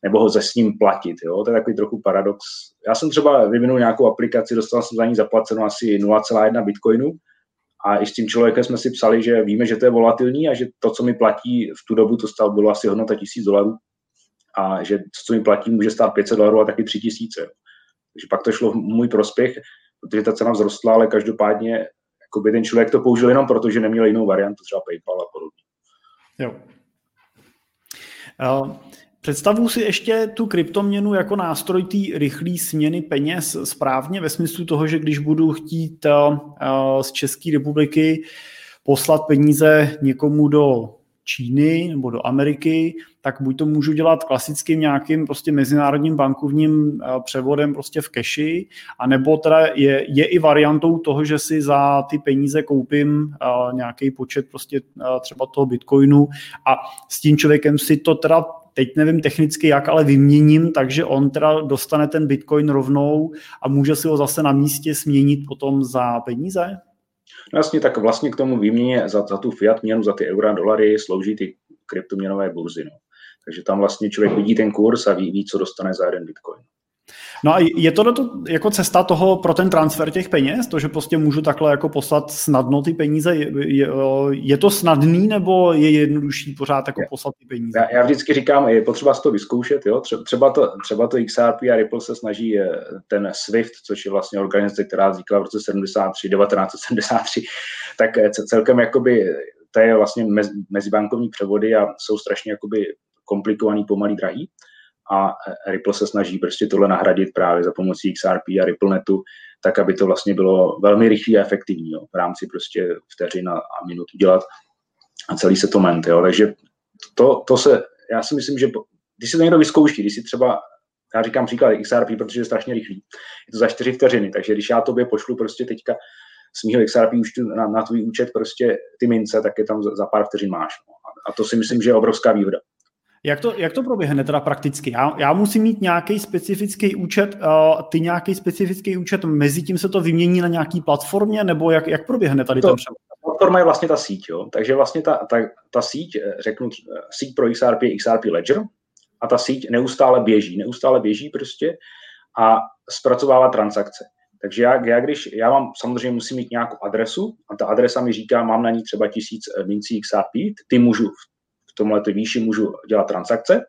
Speaker 2: nebo ho ze s ním platit. Jo? To je takový trochu paradox. Já jsem třeba vyvinul nějakou aplikaci, dostal jsem za ní zaplaceno asi 0,1 bitcoinu a i s tím člověkem jsme si psali, že víme, že to je volatilní a že to, co mi platí v tu dobu, to stalo, bylo asi hodnota 1000 dolarů a že to, co mi platí, může stát 500 dolarů a taky 3000. Takže pak to šlo v můj prospěch, protože ta cena vzrostla, ale každopádně jakoby ten člověk to použil jenom proto, že neměl jinou variantu, třeba PayPal a podobně.
Speaker 1: Jo. Uh, Představuji si ještě tu kryptoměnu jako nástroj té rychlé směny peněz správně ve smyslu toho, že když budu chtít uh, z České republiky poslat peníze někomu do Číny nebo do Ameriky, tak buď to můžu dělat klasickým nějakým prostě mezinárodním bankovním eh, převodem prostě v keši, anebo teda je, je i variantou toho, že si za ty peníze koupím uh, nějaký počet prostě třeba toho bitcoinu a s tím člověkem si to teda teď nevím technicky jak, ale vyměním, takže on teda dostane ten bitcoin rovnou a může si ho zase na místě směnit potom za peníze?
Speaker 2: No jasně, tak vlastně k tomu výměně za, za tu fiat měnu, za ty eura, dolary slouží ty kryptoměnové burzy. No. Takže tam vlastně člověk vidí ten kurz a ví, ví co dostane za jeden bitcoin.
Speaker 1: No a je to, to jako cesta toho pro ten transfer těch peněz, to, že prostě můžu takhle jako poslat snadno ty peníze, je, je, je to snadný nebo je jednodušší pořád jako poslat ty peníze?
Speaker 2: Já, já vždycky říkám, je potřeba to vyzkoušet, jo? Třeba, to, třeba to XRP a Ripple se snaží eh, ten SWIFT, což je vlastně organizace, která vznikla v roce 73, 1973, tak eh, celkem jakoby to je vlastně mez, mezibankovní převody a jsou strašně jakoby komplikovaný, pomalý, drahý a Ripple se snaží prostě tohle nahradit právě za pomocí XRP a RippleNetu, tak aby to vlastně bylo velmi rychlé a efektivní jo, v rámci prostě vteřin a, minut udělat a celý settlement. Jo. Takže to, to se, já si myslím, že když si to někdo vyzkouší, když si třeba já říkám příklad XRP, protože je strašně rychlý. Je to za 4 vteřiny, takže když já tobě pošlu prostě teďka z mého XRP účtu na, na tvůj účet prostě ty mince, tak je tam za, za pár vteřin máš. No. A to si myslím, že je obrovská výhoda.
Speaker 1: Jak to, jak to proběhne teda prakticky? Já, já musím mít nějaký specifický účet, uh, ty nějaký specifický účet, mezi tím se to vymění na nějaký platformě, nebo jak, jak proběhne tady to, ten převod?
Speaker 2: Platforma je vlastně ta síť, jo? takže vlastně ta, ta, ta síť, eh, řeknu, eh, síť pro XRP je XRP Ledger a ta síť neustále běží, neustále běží prostě a zpracovává transakce. Takže já, já, když, já mám samozřejmě musím mít nějakou adresu a ta adresa mi říká, mám na ní třeba tisíc mincí XRP, ty můžu v tomhle výši můžu dělat transakce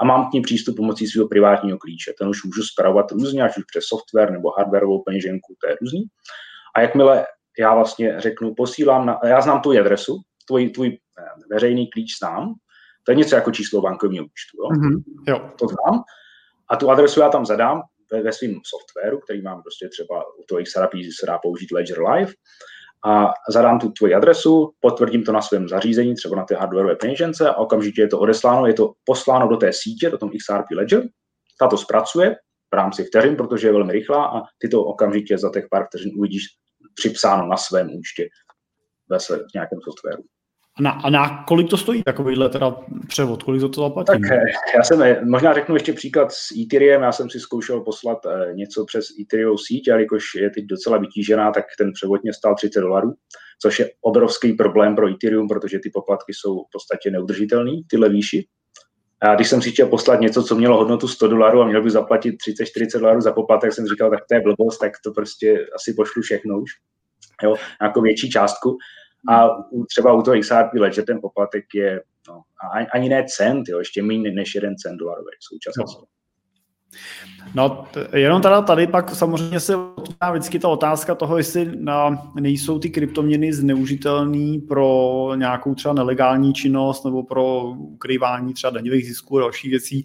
Speaker 2: a mám k ní přístup pomocí svého privátního klíče. Ten už můžu spravovat různě, ať už přes software nebo hardwareovou peněženku, to je různý. A jakmile já vlastně řeknu, posílám, na, já znám tu adresu, tvůj, tvůj eh, veřejný klíč znám, to je něco jako číslo bankovního účtu. Jo? Mm-hmm, jo. To znám. A tu adresu já tam zadám ve, ve svém softwaru, který mám prostě třeba u toho XRP se dá použít Ledger Live a zadám tu tvoji adresu, potvrdím to na svém zařízení, třeba na té hardwareové peněžence a okamžitě je to odesláno, je to posláno do té sítě, do tom XRP Ledger, ta to zpracuje v rámci vteřin, protože je velmi rychlá a ty to okamžitě za těch pár vteřin uvidíš připsáno na svém účtě ve svém nějakém softwaru.
Speaker 1: A na, a na kolik to stojí takovýhle teda převod? Kolik to, zaplatí?
Speaker 2: Tak eh, já jsem, eh, možná řeknu ještě příklad s Ethereum, já jsem si zkoušel poslat eh, něco přes Ethereum síť, ale jakož je teď docela vytížená, tak ten převod mě stál 30 dolarů, což je obrovský problém pro Ethereum, protože ty poplatky jsou v podstatě neudržitelné, tyhle výši. A když jsem si chtěl poslat něco, co mělo hodnotu 100 dolarů a měl bych zaplatit 30-40 dolarů za poplatek, jsem říkal, tak to je blbost, tak to prostě asi pošlu všechno už. Jo, jako větší částku. A třeba u toho XRP Ledger ten poplatek je no, ani ne cent, jo, ještě méně než jeden cent dolarový v současnosti. No.
Speaker 1: No, jenom teda tady pak samozřejmě se otvírá vždycky ta otázka toho, jestli na, nejsou ty kryptoměny zneužitelné pro nějakou třeba nelegální činnost nebo pro ukrývání třeba daňových zisků a dalších věcí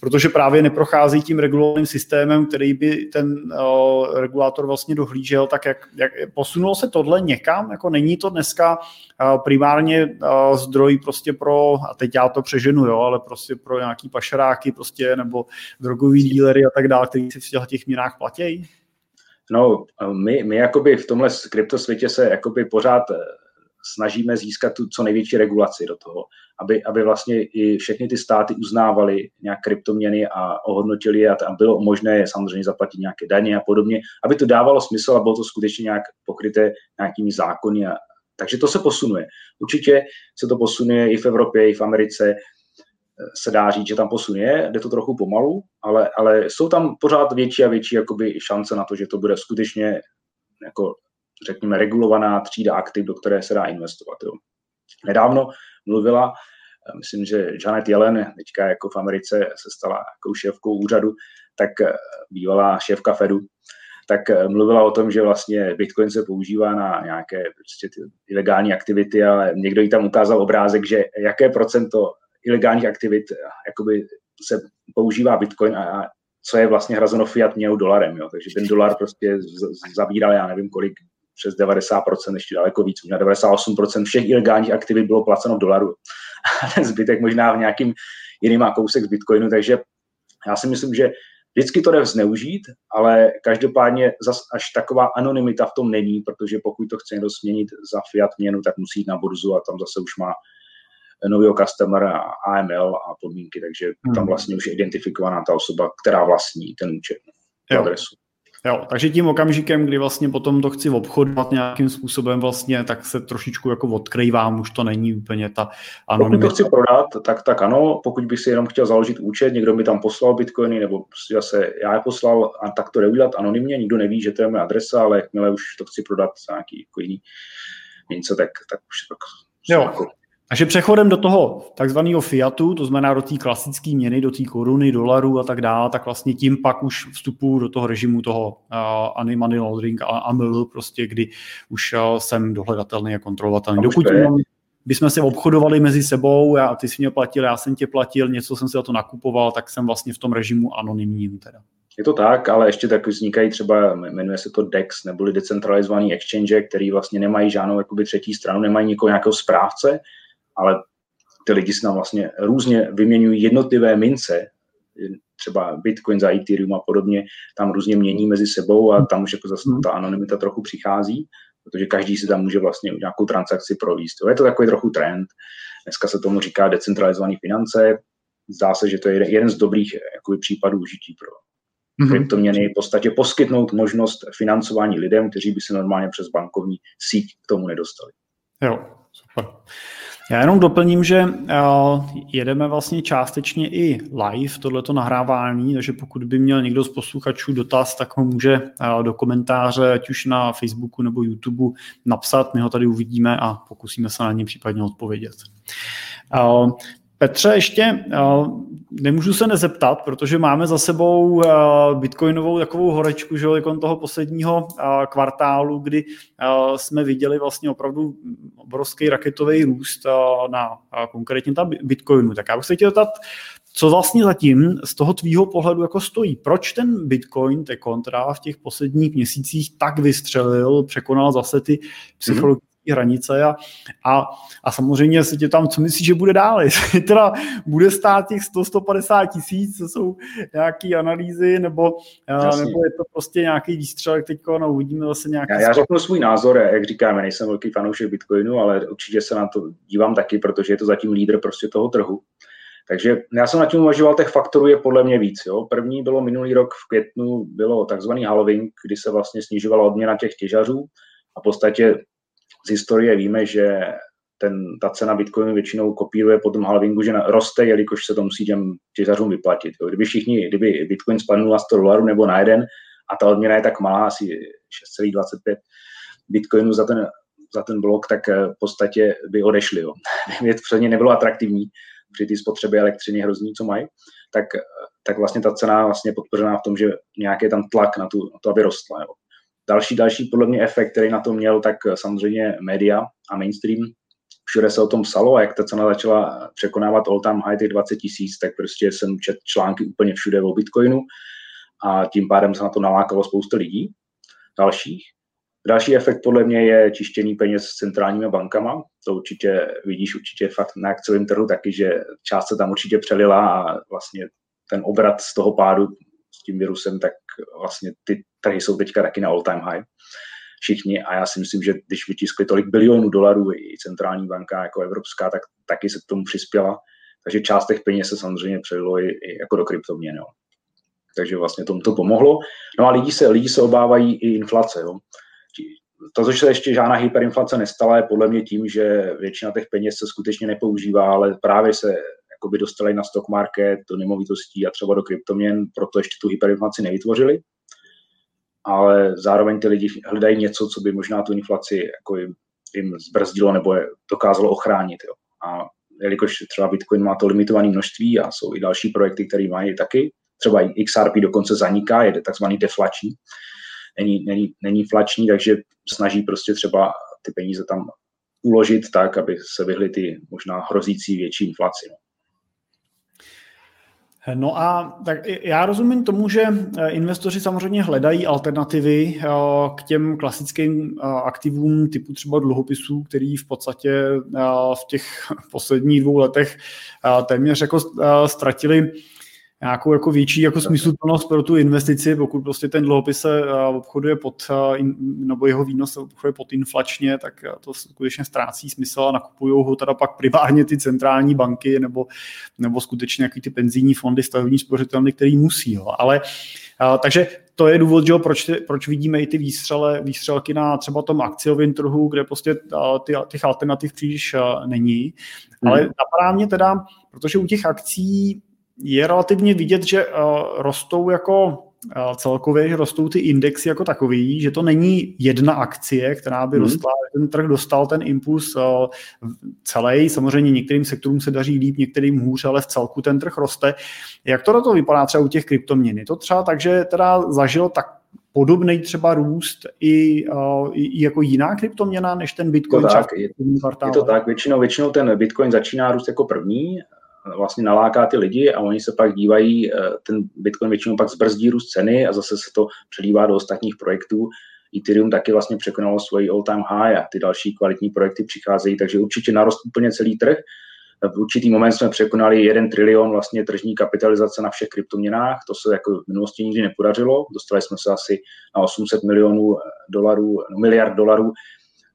Speaker 1: protože právě neprochází tím regulovaným systémem, který by ten uh, regulátor vlastně dohlížel, tak jak, jak posunulo se tohle někam, jako není to dneska uh, primárně uh, zdroj prostě pro, a teď já to přeženu, jo, ale prostě pro nějaký pašeráky prostě, nebo drogový dílery a tak dále, kteří si v těch měnách platí?
Speaker 2: No, my, my jakoby v tomhle kryptosvětě se jakoby pořád snažíme získat tu co největší regulaci do toho, aby, aby vlastně i všechny ty státy uznávaly nějak kryptoměny a ohodnotili je a tam bylo možné samozřejmě zaplatit nějaké daně a podobně, aby to dávalo smysl a bylo to skutečně nějak pokryté nějakými zákony. A, takže to se posunuje. Určitě se to posunuje i v Evropě, i v Americe. Se dá říct, že tam posunuje, jde to trochu pomalu, ale, ale jsou tam pořád větší a větší jakoby šance na to, že to bude skutečně jako řekněme, regulovaná třída aktiv, do které se dá investovat. Jo. Nedávno mluvila, eh, myslím, že Janet Yellen, teďka jako v Americe se stala jako šéfkou úřadu, tak eh, bývalá šéfka Fedu, tak eh, mluvila o tom, že vlastně Bitcoin se používá na nějaké prostě ilegální aktivity, ale někdo jí tam ukázal obrázek, že jaké procento ilegálních aktivit jakoby se používá Bitcoin a co je vlastně hrazeno fiat měnou dolarem. Jo. Takže ten dolar prostě zabíral, já nevím kolik, přes 90%, ještě daleko víc, možná 98% všech ilegálních aktivit bylo placeno v dolaru. [LAUGHS] A ten zbytek možná v nějakým jiným kousek z Bitcoinu, takže já si myslím, že vždycky to jde zneužít, ale každopádně zas až taková anonymita v tom není, protože pokud to chce někdo změnit za fiat měnu, tak musí jít na burzu a tam zase už má nového customera a AML a podmínky, takže tam hmm. vlastně už je identifikovaná ta osoba, která vlastní ten účet, adresu.
Speaker 1: Jo, takže tím okamžikem, kdy vlastně potom to chci obchodovat nějakým způsobem vlastně, tak se trošičku jako odkrývám, už to není úplně ta
Speaker 2: anonymita. Pokud to chci prodat, tak, tak ano, pokud bych si jenom chtěl založit účet, někdo mi tam poslal bitcoiny, nebo prostě zase já je poslal a tak to neudělat anonymně, nikdo neví, že to je moje adresa, ale jakmile už to chci prodat za nějaký jako jiný něco, tak, tak už tak
Speaker 1: jo. Jako takže přechodem do toho takzvaného fiatu, to znamená do té klasické měny, do té koruny, dolarů a tak dále, tak vlastně tím pak už vstupu do toho režimu toho uh, money laundering a AML, prostě, kdy už uh, jsem dohledatelný a kontrolovatelný. Dokud bychom se obchodovali mezi sebou, já, ty jsi mě platil, já jsem tě platil, něco jsem si za to nakupoval, tak jsem vlastně v tom režimu anonymním teda.
Speaker 2: Je to tak, ale ještě tak vznikají třeba, jmenuje se to DEX, neboli decentralizovaný exchange, který vlastně nemají žádnou jakoby, třetí stranu, nemají někoho nějakého správce, ale ty lidi si tam vlastně různě vyměňují jednotlivé mince, třeba Bitcoin za Ethereum a podobně, tam různě mění mezi sebou a tam už jako zase ta anonymita trochu přichází, protože každý si tam může vlastně nějakou transakci províst. Je to takový trochu trend. Dneska se tomu říká decentralizované finance. Zdá se, že to je jeden z dobrých jakoby, případů užití pro mm-hmm. kryptoměny. V podstatě poskytnout možnost financování lidem, kteří by se normálně přes bankovní síť k tomu nedostali.
Speaker 1: Jo, super. Já jenom doplním, že uh, jedeme vlastně částečně i live tohleto nahrávání, takže pokud by měl někdo z posluchačů dotaz, tak ho může uh, do komentáře, ať už na Facebooku nebo YouTube napsat, my ho tady uvidíme a pokusíme se na ně případně odpovědět. Petře, ještě nemůžu se nezeptat, protože máme za sebou bitcoinovou takovou horečku, že jo, toho posledního kvartálu, kdy jsme viděli vlastně opravdu obrovský raketový růst na konkrétně ta bitcoinu. Tak já bych se chtěl zeptat, co vlastně zatím z toho tvýho pohledu jako stojí? Proč ten Bitcoin, te kontra v těch posledních měsících tak vystřelil, překonal zase ty psychologické hranice a, a, a samozřejmě se tě tam, co myslíš, že bude dál, [LAUGHS] jestli teda bude stát těch 100-150 tisíc, co jsou nějaké analýzy, nebo, nebo je to prostě nějaký výstřelek teď, no uvidíme zase nějaký...
Speaker 2: Já, já řeknu svůj názor, jak říkáme, nejsem velký fanoušek Bitcoinu, ale určitě se na to dívám taky, protože je to zatím lídr prostě toho trhu. Takže já jsem na tím uvažoval, těch faktorů je podle mě víc. Jo. První bylo minulý rok v květnu, bylo takzvaný halving, kdy se vlastně snižovala odměna těch těžařů a v podstatě z historie víme, že ten, ta cena Bitcoinu většinou kopíruje po tom halvingu, že roste, jelikož se to musí těm těžařům vyplatit. Jo. Kdyby všichni, kdyby Bitcoin spadnul na 100 dolarů nebo na jeden a ta odměna je tak malá, asi 6,25 Bitcoinu za ten, za ten blok, tak eh, v podstatě by odešli. Jo. [LAUGHS] Kdyby to předně nebylo atraktivní při té spotřebě elektřiny hrozný, co mají, tak, tak vlastně ta cena vlastně podpořená v tom, že nějaký je tam tlak na, tu, na to, aby rostla. Jo. Další, další podle mě efekt, který na to měl, tak samozřejmě média a mainstream. Všude se o tom psalo a jak ta cena začala překonávat all time high těch 20 tisíc, tak prostě jsem čet články úplně všude o Bitcoinu a tím pádem se na to nalákalo spousta lidí dalších. Další efekt podle mě je čištění peněz s centrálními bankama. To určitě vidíš určitě fakt na akciovém trhu taky, že část se tam určitě přelila a vlastně ten obrat z toho pádu s tím virusem, tak vlastně ty trhy jsou teďka taky na all time high všichni a já si myslím, že když vytiskli tolik bilionů dolarů i centrální banka jako evropská, tak taky se k tomu přispěla. Takže část těch peněz se samozřejmě přelilo i, i jako do kryptoměn. Jo. Takže vlastně tomu to pomohlo. No a lidi se, lidi se obávají i inflace. Jo. To, že se ještě žádná hyperinflace nestala, je podle mě tím, že většina těch peněz se skutečně nepoužívá, ale právě se dostali na stock market, do nemovitostí a třeba do kryptoměn, proto ještě tu hyperinflaci nevytvořili. Ale zároveň ty lidi hledají něco, co by možná tu inflaci jako jim, jim zbrzdilo nebo je dokázalo ochránit. Jo. A jelikož třeba Bitcoin má to limitované množství a jsou i další projekty, které mají taky, třeba XRP dokonce zaniká, je takzvaný deflační, není, není, není flační, takže snaží prostě třeba ty peníze tam uložit tak, aby se vyhly ty možná hrozící větší inflaci. No.
Speaker 1: No a tak já rozumím tomu, že eh, investoři samozřejmě hledají alternativy eh, k těm klasickým eh, aktivům typu třeba dluhopisů, který v podstatě v těch [LAUGHS] posledních dvou letech téměř jako ztratili nějakou jako větší jako smysluplnost pro tu investici, pokud prostě ten dluhopis se eh, obchoduje pod, eh, nebo jeho výnos se obchoduje pod inflačně, tak eh, to skutečně ztrácí smysl a nakupují ho teda pak primárně ty centrální banky nebo, nebo skutečně nějaký ty penzijní fondy, stavební spořitelny, který musí. Jo. Ale takže to je důvod, že, proč, proč vidíme i ty výstřele, výstřelky na třeba tom akciovém trhu, kde prostě ty, těch alternativ příliš není. Ale hmm. napadá mě teda, protože u těch akcí je relativně vidět, že uh, rostou jako uh, celkově, že rostou ty indexy jako takový, že to není jedna akcie, která by hmm. rostla, ten trh dostal ten impuls uh, celý. Samozřejmě některým sektorům se daří líp, některým hůř, ale v celku ten trh roste. Jak to na to vypadá třeba u těch kryptoměn? Je to třeba tak, že teda zažil tak podobný třeba růst i, uh, i jako jiná kryptoměna než ten Bitcoin?
Speaker 2: To tak, je, je to tak, většinou, většinou ten Bitcoin začíná růst jako první, vlastně naláká ty lidi a oni se pak dívají, ten Bitcoin většinou pak zbrzdí růst ceny a zase se to přelívá do ostatních projektů. Ethereum taky vlastně překonalo svoji all-time high a ty další kvalitní projekty přicházejí, takže určitě narost úplně celý trh v určitý moment jsme překonali 1 trilion vlastně tržní kapitalizace na všech kryptoměnách. To se jako v minulosti nikdy nepodařilo. Dostali jsme se asi na 800 milionů dolarů, no, miliard dolarů eh,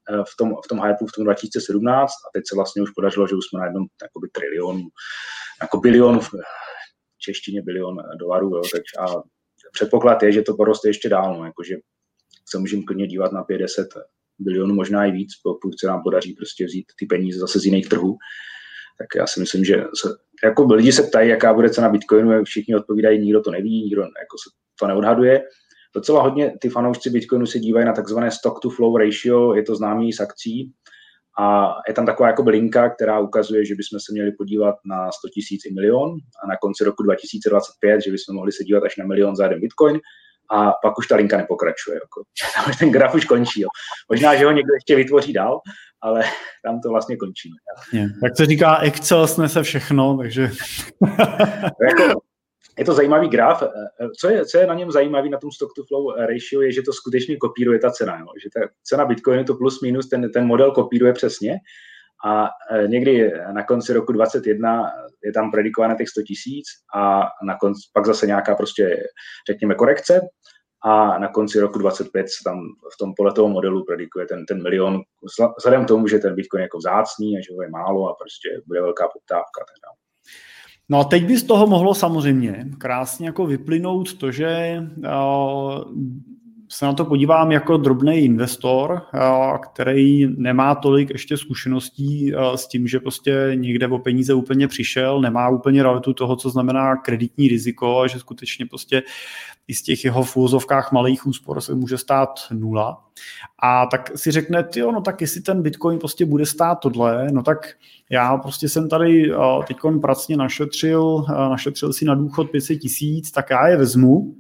Speaker 2: v tom, v tom hypeu v tom 2017 a teď se vlastně už podařilo, že už jsme na jednom jakoby trilionu, jako bilion, v češtině bilion dolarů. Jo, teď a předpoklad je, že to poroste ještě dál, no, jakože se můžeme klidně dívat na 50 bilionů, možná i víc, pokud se nám podaří prostě vzít ty peníze zase z jiných trhů tak já si myslím, že se, jako lidi se ptají, jaká bude cena Bitcoinu, všichni odpovídají, nikdo to neví, nikdo jako se to neodhaduje. Docela hodně ty fanoušci Bitcoinu se dívají na takzvané stock to flow ratio, je to známý z akcí, a je tam taková jako linka, která ukazuje, že bychom se měli podívat na 100 tisíc i milion a na konci roku 2025, že bychom mohli se dívat až na milion za jeden bitcoin a pak už ta linka nepokračuje. Jako. [LAUGHS] Ten graf už končí. Jo. Možná, že ho někdo ještě vytvoří dál, ale [LAUGHS] tam to vlastně končí.
Speaker 1: Je, tak se říká, Excel snese všechno, takže... [LAUGHS]
Speaker 2: jako, je to zajímavý graf. Co je, co je na něm zajímavý na tom stock to flow ratio, je, že to skutečně kopíruje ta cena. Jo. Že ta cena Bitcoinu to plus minus, ten, ten model kopíruje přesně. A někdy na konci roku 2021 je tam predikované těch 100 tisíc a na konci, pak zase nějaká prostě, řekněme, korekce a na konci roku 25 se tam v tom podle toho modelu predikuje ten, ten milion, vzhledem k tomu, že ten Bitcoin je jako vzácný a že ho je málo a prostě bude velká poptávka. Teda.
Speaker 1: No a teď by z toho mohlo samozřejmě krásně jako vyplynout to, že uh, se na to podívám jako drobný investor, který nemá tolik ještě zkušeností s tím, že prostě někde o peníze úplně přišel, nemá úplně realitu toho, co znamená kreditní riziko a že skutečně prostě i z těch jeho v úzovkách malých úspor se může stát nula. A tak si řekne, jo, no tak jestli ten Bitcoin prostě bude stát tohle, no tak já prostě jsem tady teď pracně našetřil, našetřil si na důchod 500 tisíc, tak já je vezmu,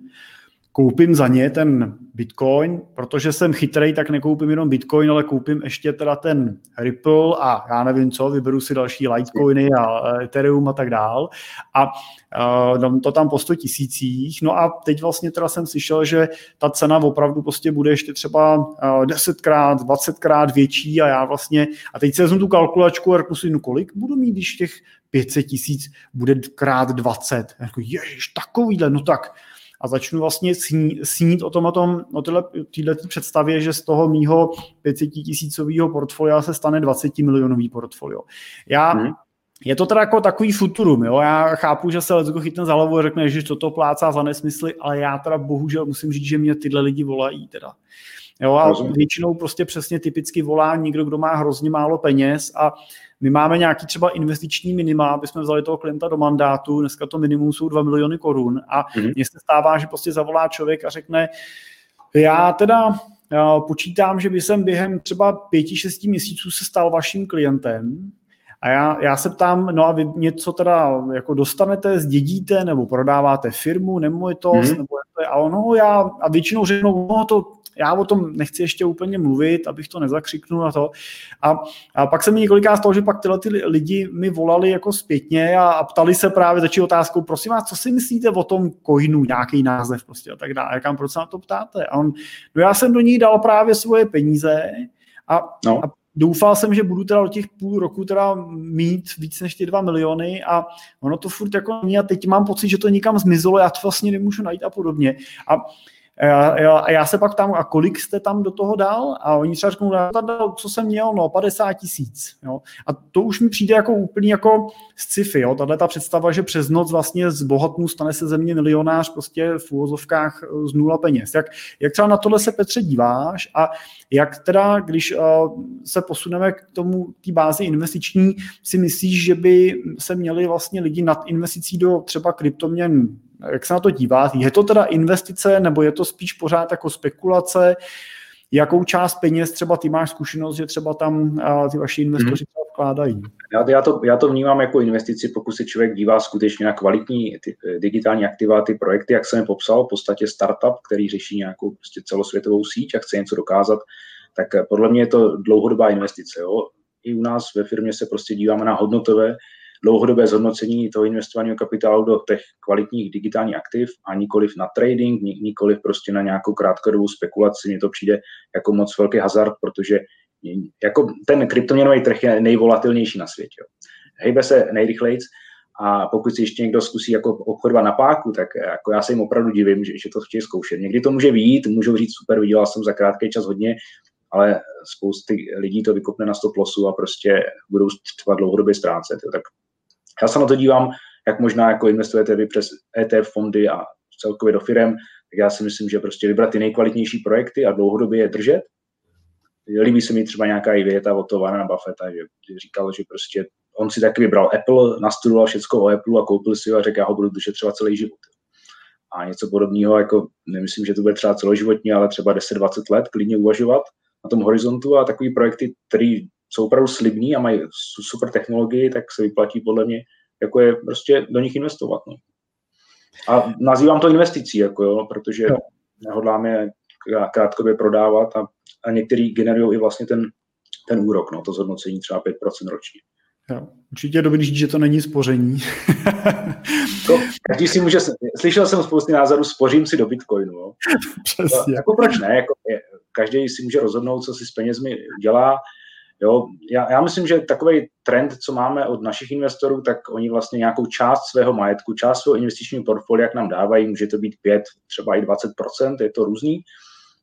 Speaker 1: koupím za ně ten Bitcoin, protože jsem chytrý, tak nekoupím jenom Bitcoin, ale koupím ještě teda ten Ripple a já nevím co, vyberu si další Litecoiny a Ethereum a tak dál a uh, dám to tam po 100 tisících. No a teď vlastně teda jsem slyšel, že ta cena opravdu prostě bude ještě třeba uh, 10krát, 20krát větší a já vlastně, a teď se vezmu tu kalkulačku a řeknu si, no kolik budu mít, když těch 500 tisíc bude krát 20. Jako, ježiš, takovýhle, no tak a začnu vlastně sní, snít o tom, o, tom, o této představě, že z toho mýho 500 tisícového portfolia se stane 20 milionový portfolio. Já hmm. Je to teda jako takový futurum, jo? já chápu, že se Lecko chytne za hlavu a řekne, že toto plácá za nesmysly, ale já teda bohužel musím říct, že mě tyhle lidi volají teda. Jo, a většinou prostě přesně typicky volá někdo, kdo má hrozně málo peněz a my máme nějaký třeba investiční minima, aby jsme vzali toho klienta do mandátu, dneska to minimum jsou 2 miliony korun a mm-hmm. mně se stává, že prostě zavolá člověk a řekne, já teda já počítám, že by jsem během třeba pěti, šesti měsíců se stal vaším klientem, a já, já se ptám, no a vy něco teda jako dostanete, zdědíte, nebo prodáváte firmu, nemovitost, mm-hmm. nebo a ono já, a většinou řeknou, no to já o tom nechci ještě úplně mluvit, abych to nezakřiknul na to. A, a pak se mi několikrát stalo, že pak tyhle ty lidi mi volali jako zpětně a, a ptali se právě, začali otázkou, prosím vás, co si myslíte o tom coinu, nějaký název prostě a tak dále. Jak proč se na to ptáte? A on, no já jsem do ní dal právě svoje peníze a, no. a doufal jsem, že budu teda do těch půl roku teda mít víc než ty dva miliony a ono to furt jako není a teď mám pocit, že to nikam zmizelo, já to vlastně nemůžu najít a podobně. A a já se pak tam, a kolik jste tam do toho dal? A oni třeba řeknou, co jsem měl, no 50 tisíc. A to už mi přijde jako úplně jako sci-fi, jo? tahle ta představa, že přes noc vlastně z bohatnu stane se země milionář prostě v úvozovkách z nula peněz. Jak, jak třeba na tohle se Petře díváš a jak teda, když uh, se posuneme k tomu, té bázi investiční, si myslíš, že by se měli vlastně lidi nad investicí do třeba kryptoměn jak se na to dívat? Je to teda investice, nebo je to spíš pořád jako spekulace? Jakou část peněz třeba ty máš zkušenost, že třeba tam ty vaši investoři hmm. vkládají?
Speaker 2: Já, já, to, já to vnímám jako investici, pokud se člověk dívá skutečně na kvalitní ty, eh, digitální aktiva, ty projekty, jak jsem je popsal, v podstatě startup, který řeší nějakou prostě celosvětovou síť a chce něco dokázat, tak eh, podle mě je to dlouhodobá investice. Jo? I u nás ve firmě se prostě díváme na hodnotové dlouhodobé zhodnocení toho investovaného kapitálu do těch kvalitních digitálních aktiv a nikoliv na trading, nikoliv prostě na nějakou krátkodobou spekulaci. Mně to přijde jako moc velký hazard, protože jako ten kryptoměnový trh je nejvolatilnější na světě. Hejbe se nejrychleji a pokud si ještě někdo zkusí jako obchodovat na páku, tak jako já se jim opravdu divím, že, že to chtějí zkoušet. Někdy to může výjít, můžou říct super, vydělal jsem za krátký čas hodně, ale spousty lidí to vykopne na 100 losu a prostě budou třeba dlouhodobě ztrácet. Tak já se na to dívám, jak možná jako investujete vy přes ETF fondy a celkově do firm, tak já si myslím, že prostě vybrat ty nejkvalitnější projekty a dlouhodobě je držet. Líbí se mi třeba nějaká i věta od toho Warrena Buffetta, že říkal, že prostě on si taky vybral Apple, nastudoval všechno o Apple a koupil si ho a řekl, já ho budu držet třeba celý život. A něco podobného, jako nemyslím, že to bude třeba celoživotně, ale třeba 10-20 let klidně uvažovat na tom horizontu a takový projekty, které jsou opravdu slibní a mají super technologii, tak se vyplatí podle mě, jako je prostě do nich investovat. No. A nazývám to investicí, jako jo, protože no. nehodláme krátkodobě prodávat a, a některý generují i vlastně ten, ten úrok, no, to zhodnocení třeba 5% ročně.
Speaker 1: Jo. Určitě je dobrý říct, že to není spoření.
Speaker 2: to, každý si může, slyšel jsem spousty názorů, spořím si do Bitcoinu. Jo. [LAUGHS] Přesně. To, jako proč ne? Jako, je, každý si může rozhodnout, co si s penězmi dělá. Jo, já, já myslím, že takový trend, co máme od našich investorů, tak oni vlastně nějakou část svého majetku, část svého investičního portfolia, jak nám dávají, může to být 5, třeba i 20%, je to různý.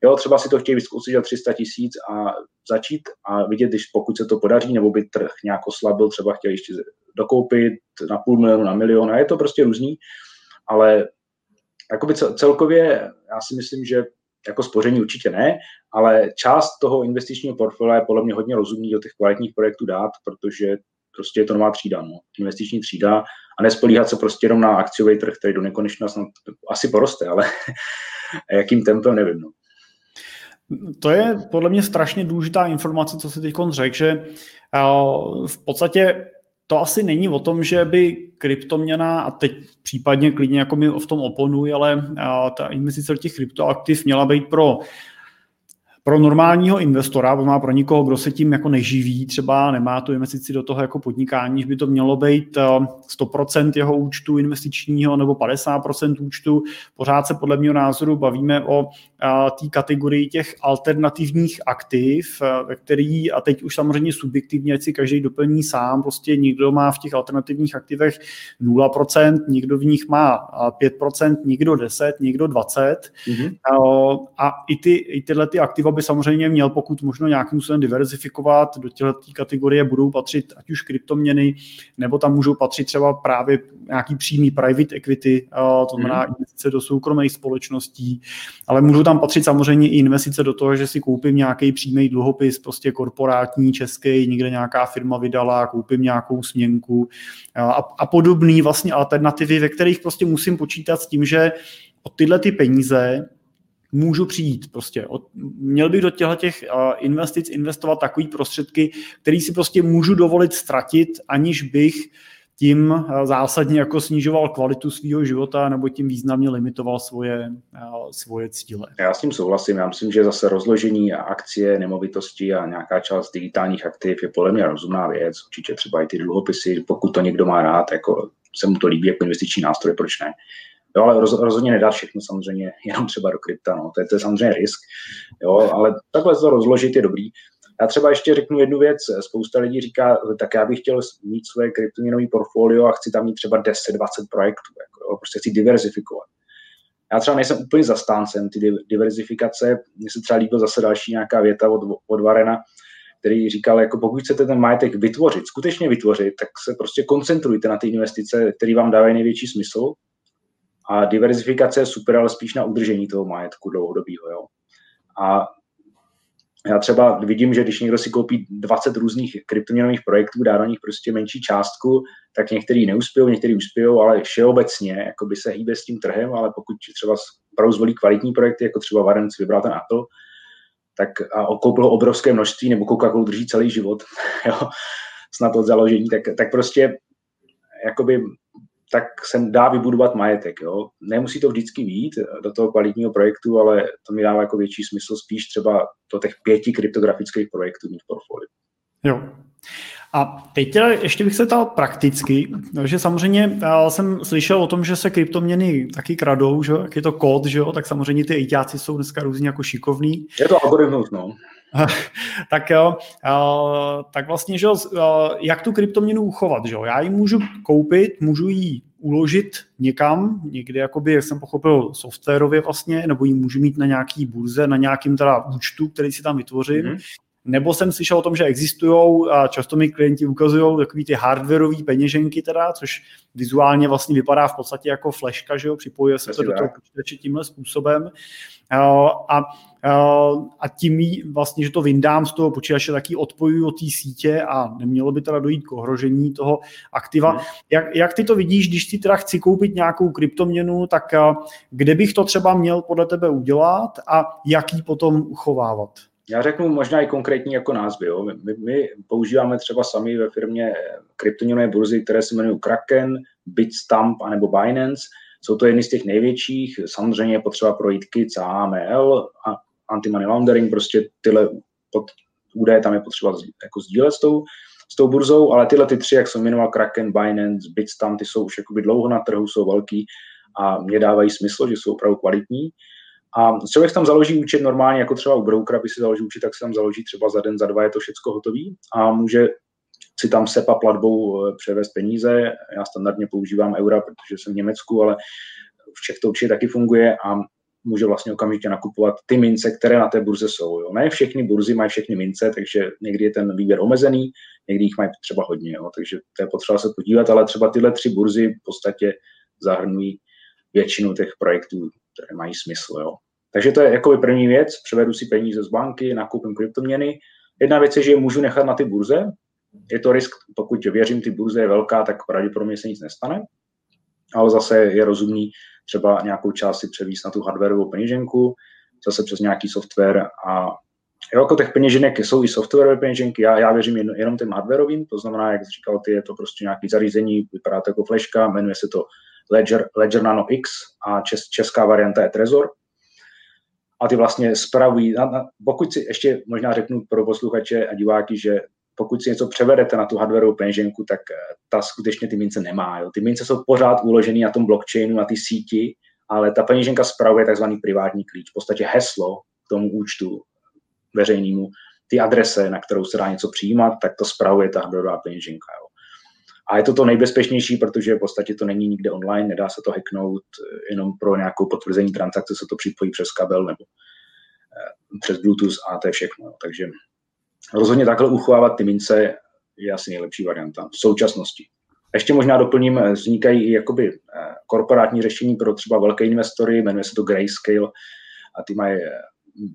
Speaker 2: Jo, třeba si to chtějí vyzkoušet za 300 tisíc a začít a vidět, když pokud se to podaří, nebo by trh nějak oslabil, třeba chtěli ještě dokoupit na půl milionu, na milion, a je to prostě různý, ale jakoby celkově já si myslím, že jako spoření určitě ne, ale část toho investičního portfolia je podle mě hodně rozumný do těch kvalitních projektů dát, protože prostě je to nová třída, no, investiční třída a nespolíhat se prostě jenom na akciový trh, který do nekonečna snad asi poroste, ale [LAUGHS] jakým tempem nevím. No.
Speaker 1: To je podle mě strašně důležitá informace, co si teď řekl, že eh, v podstatě to asi není o tom, že by kryptoměna, a teď případně klidně jako mi v tom oponuji, ale ta investice do těch kryptoaktiv měla být pro pro normálního investora, má pro nikoho, kdo se tím jako neživí, třeba nemá tu investici do toho jako podnikání, že by to mělo být 100% eh, jeho účtu investičního nebo 50% účtu. Pořád se podle mého názoru bavíme o eh, té kategorii těch alternativních aktiv, eh, ve který, a teď už samozřejmě subjektivně, ať si každý doplní sám, prostě někdo má v těch alternativních aktivech 0%, někdo v nich má 5%, někdo 10, někdo 20. Mm-hmm. A i, ty, i tyhle ty aktiva by samozřejmě měl pokud možno nějakým způsobem diverzifikovat. Do těchto kategorie budou patřit ať už kryptoměny, nebo tam můžou patřit třeba právě nějaký přímý private equity, to znamená mm. investice do soukromých společností, ale můžou tam patřit samozřejmě i investice do toho, že si koupím nějaký přímý dluhopis, prostě korporátní, český, někde nějaká firma vydala, koupím nějakou směnku a, a podobné vlastně alternativy, ve kterých prostě musím počítat s tím, že o tyhle ty peníze můžu přijít. Prostě měl bych do těchto těch investic investovat takový prostředky, který si prostě můžu dovolit ztratit, aniž bych tím zásadně jako snižoval kvalitu svého života nebo tím významně limitoval svoje, svoje cíle.
Speaker 2: Já s tím souhlasím. Já myslím, že zase rozložení akcie, nemovitosti a nějaká část digitálních aktiv je podle mě rozumná věc. Určitě třeba i ty dluhopisy, pokud to někdo má rád, jako se mu to líbí jako investiční nástroj, proč ne? Jo, ale roz, rozhodně nedá všechno samozřejmě jenom třeba do krypta, no. to, je, to je samozřejmě risk, jo, ale takhle to rozložit je dobrý. Já třeba ještě řeknu jednu věc, spousta lidí říká, tak já bych chtěl mít svoje kryptoměnové portfolio a chci tam mít třeba 10-20 projektů, jako, jo, prostě chci diverzifikovat. Já třeba nejsem úplně zastáncem ty diverzifikace, mně se třeba líbil zase další nějaká věta od, od Varena, který říkal, jako pokud chcete ten majetek vytvořit, skutečně vytvořit, tak se prostě koncentrujte na ty investice, které vám dávají největší smysl a diverzifikace je super, ale spíš na udržení toho majetku dlouhodobého. Jo. A já třeba vidím, že když někdo si koupí 20 různých kryptoměnových projektů, dá do nich prostě menší částku, tak některý neuspějou, některý uspějou, ale všeobecně jako by se hýbe s tím trhem, ale pokud třeba opravdu zvolí kvalitní projekty, jako třeba Warren vybral ten Apple, tak a koupil obrovské množství, nebo Coca-Cola drží celý život, [LAUGHS] jo, snad od založení, tak, tak prostě jakoby tak se dá vybudovat majetek. Jo. Nemusí to vždycky být do toho kvalitního projektu, ale to mi dává jako větší smysl spíš třeba do těch pěti kryptografických projektů mít portfolio.
Speaker 1: Jo. A teď teda ještě bych se ptal prakticky, že samozřejmě já jsem slyšel o tom, že se kryptoměny taky kradou, že jak je to kód, že jo, tak samozřejmě ty ITáci jsou dneska různě jako šikovní.
Speaker 2: Je to algoritmus, no. [LAUGHS]
Speaker 1: tak jo, tak vlastně, že jak tu kryptoměnu uchovat, že jo? Já ji můžu koupit, můžu ji uložit někam, někde, jakoby, jak jsem pochopil, softwarově vlastně, nebo ji můžu mít na nějaký burze, na nějakým teda účtu, který si tam vytvořím, mm-hmm. Nebo jsem slyšel o tom, že existují a často mi klienti ukazují takový ty hardwareové peněženky teda, což vizuálně vlastně vypadá v podstatě jako flashka, že jo, připojuje se to do toho počítače tímhle způsobem. A, a tím vlastně, že to vyndám z toho počítače, taky odpojuju od té sítě a nemělo by teda dojít k ohrožení toho aktiva. Hmm. Jak, jak ty to vidíš, když si teda chci koupit nějakou kryptoměnu, tak kde bych to třeba měl podle tebe udělat a jak ji potom uchovávat?
Speaker 2: Já řeknu možná i konkrétní jako názvy. Jo. My, my používáme třeba sami ve firmě kryptoměnové burzy, které se jmenují Kraken, Bitstamp anebo Binance. Jsou to jedny z těch největších. Samozřejmě je potřeba projít KIC a AML, a anti-money laundering, prostě tyhle pod, údaje tam je potřeba jako sdílet s tou, s tou burzou, ale tyhle ty tři, jak jsem jmenoval, Kraken, Binance, Bitstamp, ty jsou už jakoby dlouho na trhu, jsou velký a mě dávají smysl, že jsou opravdu kvalitní. A člověk tam založí účet normálně, jako třeba u brokera by si založil účet, tak se tam založí třeba za den, za dva je to všechno hotový a může si tam SEPA platbou eh, převést peníze. Já standardně používám eura, protože jsem v Německu, ale v Čech to určitě taky funguje a může vlastně okamžitě nakupovat ty mince, které na té burze jsou. Jo. Ne všechny burzy mají všechny mince, takže někdy je ten výběr omezený, někdy jich mají třeba hodně, jo. takže to je potřeba se podívat, ale třeba tyhle tři burzy v podstatě zahrnují většinu těch projektů, které mají smysl. Jo. Takže to je jako první věc, převedu si peníze z banky, nakoupím kryptoměny. Jedna věc je, že je můžu nechat na ty burze. Je to risk, pokud věřím, ty burze je velká, tak pravděpodobně se nic nestane. Ale zase je rozumný třeba nějakou část si převíst na tu hardwareovou peněženku, zase přes nějaký software a Jo, jako těch peněženek jsou i softwarové peněženky, já, já věřím jen, jenom těm hardwareovým, to znamená, jak jsi říkal, ty je to prostě nějaký zařízení, vypadá to jako fleška, jmenuje se to Ledger, Ledger Nano X a čes, česká varianta je Trezor. A ty vlastně spravují, na, na, pokud si ještě možná řeknu pro posluchače a diváky, že pokud si něco převedete na tu hardwareovou peněženku, tak eh, ta skutečně ty mince nemá. Jo. Ty mince jsou pořád uložené na tom blockchainu, na ty síti, ale ta peněženka spravuje takzvaný privátní klíč, v podstatě heslo k tomu účtu veřejnému, ty adrese, na kterou se dá něco přijímat, tak to spravuje ta hardwareová peněženka. Jo. A je to to nejbezpečnější, protože v podstatě to není nikde online, nedá se to hacknout, jenom pro nějakou potvrzení transakce se to připojí přes kabel nebo eh, přes Bluetooth a to je všechno. Takže rozhodně takhle uchovávat ty mince je asi nejlepší varianta v současnosti. Ještě možná doplním, eh, vznikají i jakoby eh, korporátní řešení pro třeba velké investory, jmenuje se to Grayscale a ty mají,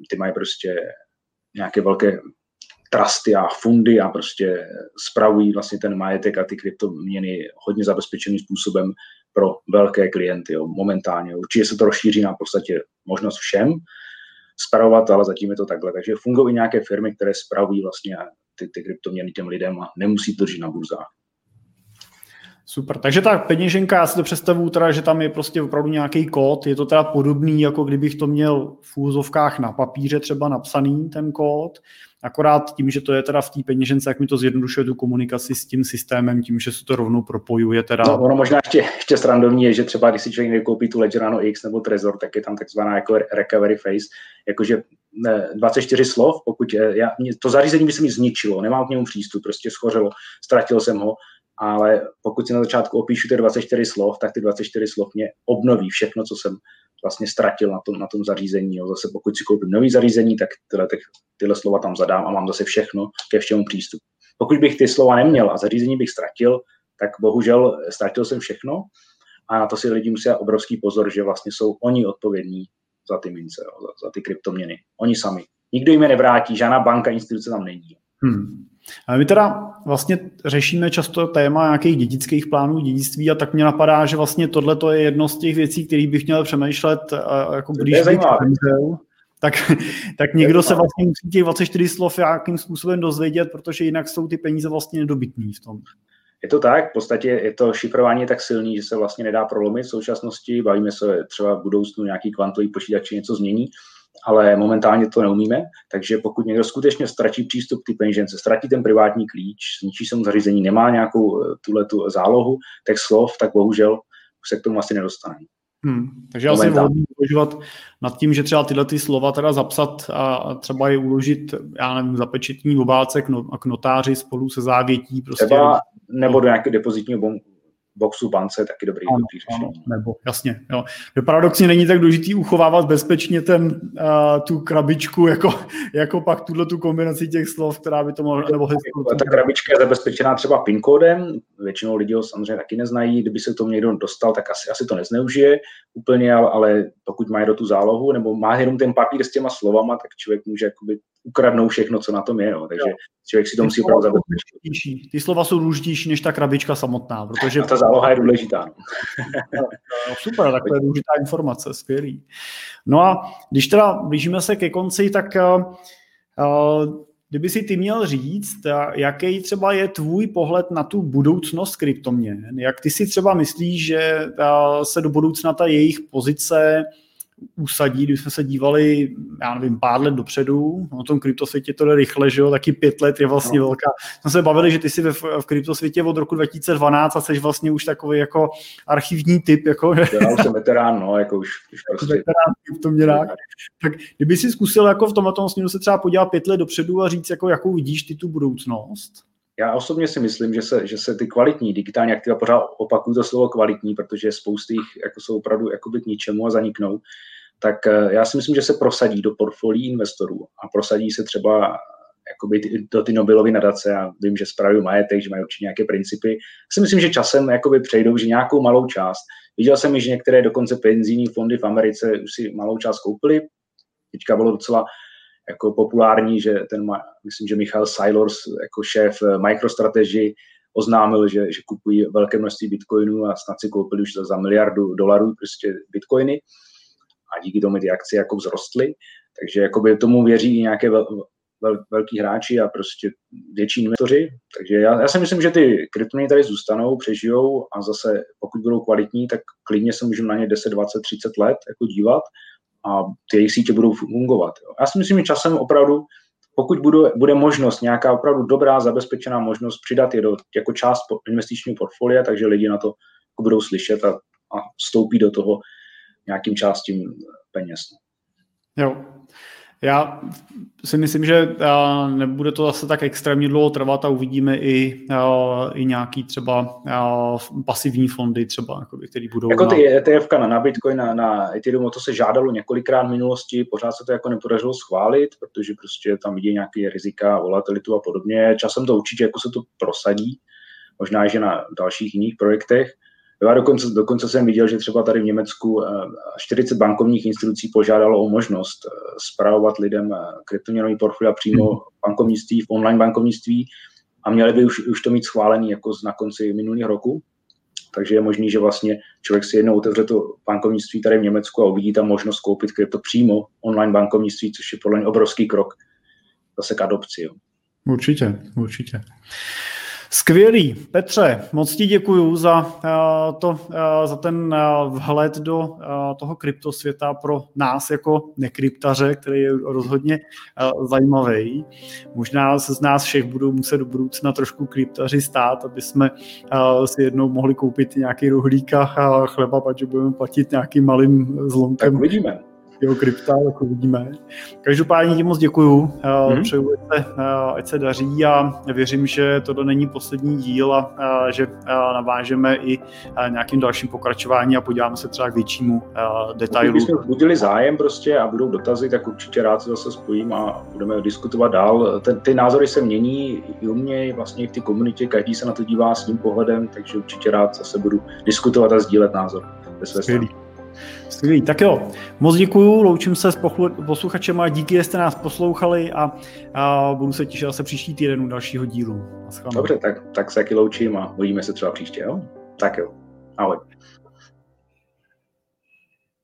Speaker 2: ty mají prostě nějaké velké trusty a fundy a prostě spravují vlastně ten majetek a ty kryptoměny hodně zabezpečeným způsobem pro velké klienty jo, momentálně. Určitě se to rozšíří na podstatě možnost všem spravovat, ale zatím je to takhle. Takže fungují nějaké firmy, které spravují vlastně ty, ty kryptoměny těm lidem a nemusí to držet na burzách.
Speaker 1: Super, takže ta peněženka, já si to představuju teda, že tam je prostě opravdu nějaký kód, je to teda podobný, jako kdybych to měl v úzovkách na papíře třeba napsaný ten kód, akorát tím, že to je teda v té peněžence, jak mi to zjednodušuje tu komunikaci s tím systémem, tím, že se to rovnou propojuje teda.
Speaker 2: No, ono možná ještě, ještě srandovní je, že třeba když si člověk nekoupí tu Ledger Nano X nebo Trezor, tak je tam takzvaná jako recovery phase, jakože 24 slov, pokud já, to zařízení by se mi zničilo, nemám k němu přístup, prostě schořelo, ztratil jsem ho, ale pokud si na začátku opíšu ty 24 slov, tak ty 24 slov mě obnoví všechno, co jsem vlastně ztratil na tom, na tom zařízení. Jo. Zase pokud si koupím nový zařízení, tak tyhle, ty, tyhle slova tam zadám a mám zase všechno ke všemu přístup. Pokud bych ty slova neměl a zařízení bych ztratil, tak bohužel ztratil jsem všechno a na to si lidi musí obrovský pozor, že vlastně jsou oni odpovědní za ty mince, jo, za, za ty kryptoměny. Oni sami. Nikdo jim je nevrátí, žádná banka, instituce tam není. Hmm.
Speaker 1: A my teda vlastně řešíme často téma nějakých dědických plánů dědictví a tak mě napadá, že vlastně tohle to je jedno z těch věcí, které bych měl přemýšlet, jako když bych tak, [LAUGHS] tak někdo se vlastně musí těch 24 slov nějakým způsobem dozvědět, protože jinak jsou ty peníze vlastně nedobytný v tom.
Speaker 2: Je to tak, v podstatě je to šifrování tak silný, že se vlastně nedá prolomit v současnosti, bavíme se třeba v budoucnu nějaký kvantový počítač něco změní, ale momentálně to neumíme, takže pokud někdo skutečně ztratí přístup k ty peněžence, ztratí ten privátní klíč, zničí se mu zařízení, nemá nějakou tuhle tu zálohu těch slov, tak bohužel už se k tomu asi nedostane.
Speaker 1: Hmm. Takže asi vhodný uvažovat nad tím, že třeba tyhle ty slova teda zapsat a třeba je uložit, já nevím, zapečetní obálce k, no, k notáři spolu se závětí. Prostě.
Speaker 2: Třeba nebo do nějakého depozitního boxu bance taky dobrý, ano, dobrý řešení.
Speaker 1: Ano, nebo, jasně. Jo. Paradoxně není tak důležitý uchovávat bezpečně ten, uh, tu krabičku, jako, [LAUGHS] jako pak tuhle tu kombinaci těch slov, která by to mohla, nebo hezkou.
Speaker 2: Ta krabička je zabezpečená třeba PIN kódem, většinou lidi ho samozřejmě taky neznají, kdyby se k tomu někdo dostal, tak asi, asi to nezneužije úplně, ale, ale pokud má do tu zálohu, nebo má jenom ten papír s těma slovama, tak člověk může jakoby ukradnout všechno, co na tom je. No. Takže jo. člověk si to musí opravdu zabezpečit.
Speaker 1: Ty slova jsou důležitější než ta krabička samotná. Protože...
Speaker 2: A ta záloha je důležitá. No.
Speaker 1: no, super, tak to je důležitá informace, skvělý. No a když teda blížíme se ke konci, tak uh, kdyby si ty měl říct, jaký třeba je tvůj pohled na tu budoucnost kryptoměn, jak ty si třeba myslíš, že se do budoucna ta jejich pozice usadí, když jsme se dívali, já nevím, pár let dopředu, no, o tom kryptosvětě to jde rychle, že jo, taky pět let je vlastně no. velká. Jsme se bavili, že ty jsi v, v kryptosvětě od roku 2012 a jsi vlastně už takový jako archivní typ, jako.
Speaker 2: Já už jsem veterán, no, jako už, už prostě.
Speaker 1: Veterán kryptoměnák. Tak kdyby si zkusil jako v tomhle směru se třeba podívat pět let dopředu a říct, jako, jakou vidíš ty tu budoucnost?
Speaker 2: Já osobně si myslím, že se, že se ty kvalitní digitální aktiva, pořád opakuju to slovo kvalitní, protože spousty jich jako jsou opravdu jakoby k ničemu a zaniknou, tak eh, já si myslím, že se prosadí do portfolií investorů a prosadí se třeba jakoby do ty Nobelovy nadace. Já vím, že spravují majetek, že mají určitě nějaké principy. Já si myslím, že časem jakoby přejdou, že nějakou malou část. Viděl jsem, že některé dokonce penzijní fondy v Americe už si malou část koupili. Teďka bylo docela jako populární, že ten, myslím, že Michal Sailors jako šéf eh, MicroStrategy oznámil, že, že kupují velké množství bitcoinů a snad si koupili už za miliardu dolarů prostě bitcoiny a díky tomu ty akcie jako vzrostly. Takže jakoby tomu věří i nějaké vel, vel, velký hráči a prostě větší investoři. Takže já, já si myslím, že ty kryptoměny tady zůstanou, přežijou a zase pokud budou kvalitní, tak klidně se můžeme na ně 10, 20, 30 let jako dívat a ty jejich sítě budou fungovat. Jo. Já si myslím, že časem opravdu, pokud bude, bude možnost, nějaká opravdu dobrá, zabezpečená možnost přidat je do, jako část investičního portfolia, takže lidi na to budou slyšet a, a vstoupí do toho nějakým částím peněz.
Speaker 1: Jo, já si myslím, že nebude to zase tak extrémně dlouho trvat a uvidíme i, i nějaký třeba pasivní fondy třeba, který budou...
Speaker 2: Jako ty ETF na, na Bitcoin, na, na Ethereum, to se žádalo několikrát v minulosti, pořád se to jako nepodařilo schválit, protože prostě tam vidí nějaké rizika, volatilitu a podobně. Časem to určitě jako se to prosadí, možná, že na dalších jiných projektech. Já dokonce, dokonce jsem viděl, že třeba tady v Německu 40 eh, bankovních institucí požádalo o možnost zpravovat eh, lidem eh, kryptoměnový portfolio přímo v bankovnictví, v online bankovnictví a měli by už, už to mít schválený jako na konci minulého roku. Takže je možný, že vlastně člověk si jednou otevře to bankovnictví tady v Německu a uvidí tam možnost koupit krypto přímo online bankovnictví, což je podle mě obrovský krok zase k adopci. Jo.
Speaker 1: Určitě, určitě. Skvělý. Petře, moc ti děkuju za, uh, to, uh, za ten uh, vhled do toho kryptosvěta pro nás jako nekryptaře, který je rozhodně zajímavý. Možná se z nás všech budou muset do budoucna trošku kryptaři stát, aby jsme si jednou mohli koupit nějaký rohlík a chleba, protože budeme platit nějakým malým zlomkem.
Speaker 2: Tak uvidíme
Speaker 1: jeho krypta, jako vidíme. Každopádně ti moc děkuju, mm-hmm. přeju, ať se, eh, ať se daří a věřím, že to není poslední díl a, a že a navážeme i nějakým dalším pokračování a podíváme se třeba k většímu detailu.
Speaker 2: Když jsme budili zájem prostě a budou dotazy, tak určitě rád se zase spojím a budeme diskutovat dál. Ten, ty názory se mění i u mě, vlastně i v té komunitě, každý se na to dívá svým pohledem, takže určitě rád zase budu diskutovat a sdílet názor ve své Skvělý.
Speaker 1: Skvělý, tak jo, moc děkuju, loučím se s posluchačem a díky, že jste nás poslouchali a, a budu se těšit zase příští týden u dalšího dílu.
Speaker 2: Dobře, tak, tak se taky loučím a uvidíme se třeba příště, jo? Tak jo, ahoj.